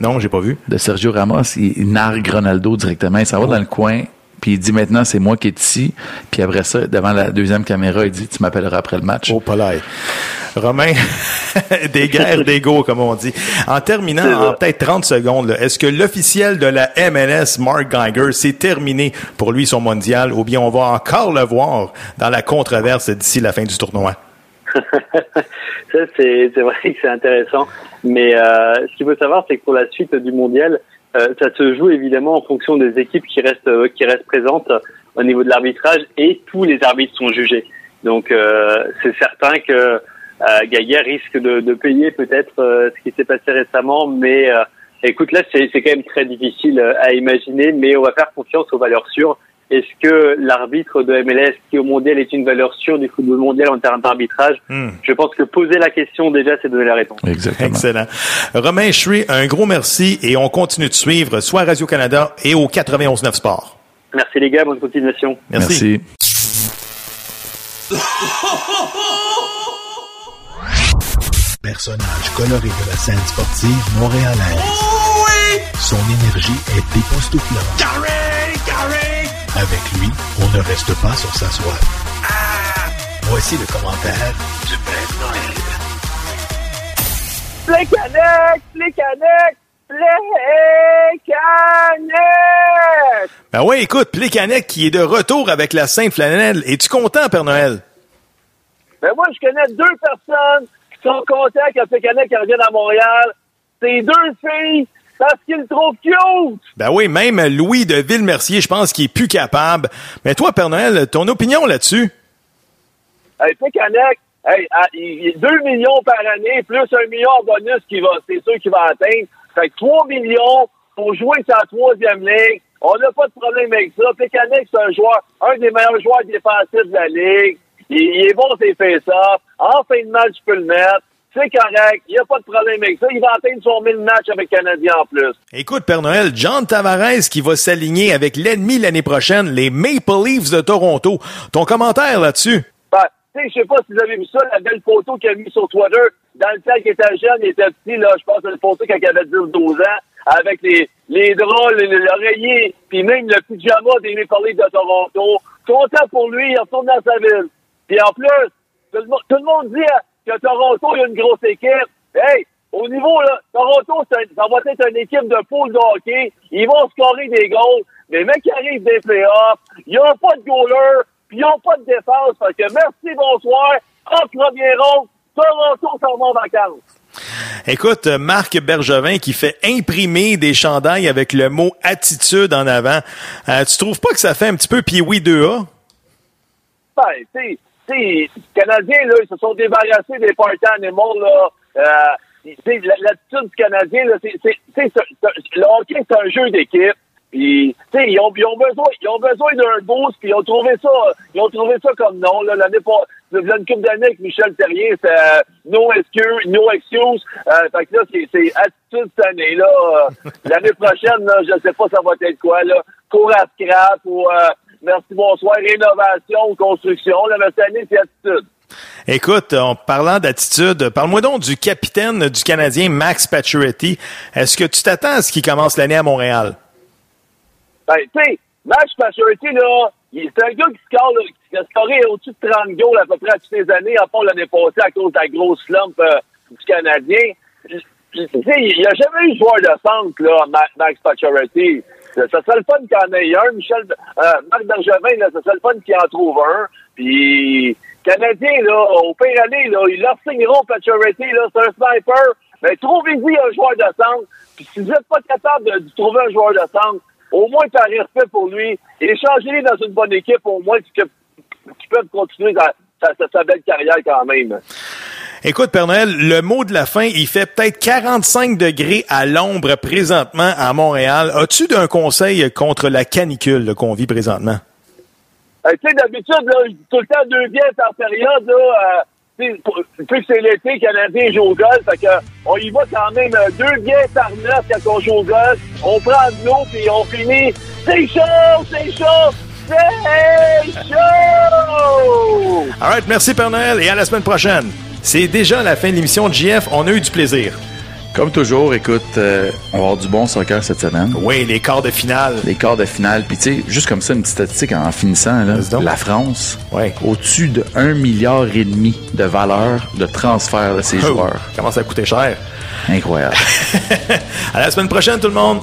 [SPEAKER 1] Non, j'ai pas vu.
[SPEAKER 2] De Sergio Ramos, il, nargue Ronaldo directement. Il s'en va dans le coin, puis il dit maintenant c'est moi qui est ici. Puis après ça, devant la deuxième caméra, il dit tu m'appelleras après le match.
[SPEAKER 1] Oh, palais. Romain, des guerres d'ego, comme on dit. En terminant, en peut-être 30 secondes, est-ce que l'officiel de la MLS, Mark Geiger, c'est terminé pour lui son mondial, ou bien on va encore le voir dans la controverse d'ici la fin du tournoi?
[SPEAKER 9] ça, c'est vrai que c'est intéressant. Mais euh, ce qu'il faut savoir, c'est que pour la suite du mondial, euh, ça se joue évidemment en fonction des équipes qui restent, euh, qui restent présentes au niveau de l'arbitrage et tous les arbitres sont jugés. Donc euh, c'est certain que euh, risque de, de payer peut-être euh, ce qui s'est passé récemment, mais euh, écoute, là, c'est quand même très difficile à imaginer, mais on va faire confiance aux valeurs sûres. Est-ce que l'arbitre de MLS qui au mondial est une valeur sûre du football mondial en termes d'arbitrage hmm. Je pense que poser la question déjà, c'est donner la réponse.
[SPEAKER 1] Exactement. Excellent. Romain Chui, un gros merci et on continue de suivre soit Radio-Canada et au 91.9 Sport.
[SPEAKER 9] Merci les gars, bonne continuation.
[SPEAKER 1] merci.
[SPEAKER 10] personnage coloré de la scène sportive montréalaise. Oh oui! Son énergie est époustouflante. Avec lui, on ne reste pas sur sa soif. Ah! Voici le commentaire du Père Noël.
[SPEAKER 11] Plécanec! Plécanec! Plécanec!
[SPEAKER 1] Ben oui, écoute, Plécanec qui est de retour avec la Sainte Flanelle. Es-tu content, Père Noël?
[SPEAKER 11] Ben moi, je connais deux personnes sont contents que Pécanet revienne à Montréal. C'est deux filles parce qu'ils le trouvent cute.
[SPEAKER 1] Ben oui, même Louis de Villemercier, je pense qu'il est plus capable. Mais toi, Père Noël, ton opinion là-dessus?
[SPEAKER 11] Hey, Pécanet, hey, ah, il 2 millions par année, plus un million en bonus qui va, c'est sûr qu'il va atteindre. Fait que 3 millions pour jouer sa troisième ligue. On n'a pas de problème avec ça. Pécanet, c'est un joueur, un des meilleurs joueurs défensifs de la ligue. Il, est bon, c'est fait ça. En fin de match, tu peux le mettre. C'est correct. Il n'y a pas de problème avec ça. Il va atteindre son 1000 matchs avec Canadien en plus.
[SPEAKER 1] Écoute, Père Noël, John Tavares qui va s'aligner avec l'ennemi l'année prochaine, les Maple Leafs de Toronto. Ton commentaire là-dessus?
[SPEAKER 11] Ben, tu sais, je sais pas si vous avez vu ça, la belle photo qu'il a mis sur Twitter. Dans le temps qu'il était jeune, il était petit, là, je pense une photo quand il avait 10-12 ans, avec les, les draps, l'oreiller, puis même le pyjama des Maple Leafs de Toronto. Content pour lui, il retourne dans sa ville. Puis en plus, tout le, monde dit que Toronto, il y a une grosse équipe. Hey, au niveau, là, Toronto, ça, va être une équipe de poule de hockey. Ils vont scorer des goals. Mais mecs qui arrivent des playoffs, ils n'ont pas de goaler, puis ils n'ont pas de défense. Fait que merci, bonsoir. En premier rond, Toronto s'en va en vacances.
[SPEAKER 1] Écoute, Marc Bergevin qui fait imprimer des chandails avec le mot attitude en avant. Euh, tu trouves pas que ça fait un petit peu Pee-Wee 2A?
[SPEAKER 11] Ben, tu les Canadiens, là, ils se sont débarrassés des party animals, là. Euh, l'attitude du Canadien, là, c'est, le hockey, c'est un jeu d'équipe. Sais, ils ont, ils ont besoin, ils ont besoin d'un boost, puis ils ont trouvé ça, ils ont trouvé ça comme là, l'année pas, une couple d'années avec Michel Terrier, c'est euh, no excuse, no excuse. Euh, fait que là, c'est, c'est attitude cette année, là. Euh, l'année prochaine, là, je sais pas ça va être quoi, là. Cours à scrap ou, euh, Merci, bonsoir. Rénovation, construction. La année, c'est attitude.
[SPEAKER 1] Écoute, en parlant d'attitude, parle-moi donc du capitaine du Canadien, Max Pacioretty. Est-ce que tu t'attends à ce qu'il commence l'année à Montréal?
[SPEAKER 11] Ben, tu sais, Max Pacioretty, là, c'est un gars qui score, qui a scoré au-dessus de 30 goals à peu près à toutes les années, à part l'année passée à cause de la grosse slump euh, du Canadien. Tu sais, il n'y a jamais eu de joueur de centre, là, Max Pacioretty. Ça serait le fun qu'il y en ait un. Michel, euh, Marc Bergevin, là, ça serait le fun qu'il en trouve un. Puis, Canadien, là, au pire aller, là, ils leur signeront Pacioretty, là, c'est un sniper. Mais trouvez-y un joueur de centre. Puis si vous n'êtes pas capable de, trouver un joueur de centre, au moins par respect pour lui, échangez-les dans une bonne équipe, au moins, qui, qui peuvent continuer sa, belle carrière quand même.
[SPEAKER 1] Écoute, Père Noël, le mot de la fin, il fait peut-être 45 degrés à l'ombre présentement à Montréal. As-tu un conseil contre la canicule qu'on vit présentement?
[SPEAKER 11] Euh, tu sais, d'habitude, tout le temps deux par période, là, euh, que c'est l'été, Canadien joue au golf, fait que, on y va quand même euh, deux bières par neuf quand on joue au golf. On prend de l'eau, puis on finit. C'est chaud, c'est chaud,
[SPEAKER 1] All right, merci Père Noël, et à la semaine prochaine. C'est déjà la fin de l'émission de JF. On a eu du plaisir.
[SPEAKER 2] Comme toujours, écoute, euh, on va avoir du bon soccer cette semaine.
[SPEAKER 1] Oui, les quarts de finale.
[SPEAKER 2] Les quarts de finale. Puis tu sais, juste comme ça, une petite statistique en finissant, là, la France,
[SPEAKER 1] ouais.
[SPEAKER 2] au-dessus de 1 milliard et demi de valeur de transfert de ses
[SPEAKER 1] oh,
[SPEAKER 2] joueurs.
[SPEAKER 1] Comment ça a coûté cher.
[SPEAKER 2] Incroyable.
[SPEAKER 1] à la semaine prochaine, tout le monde.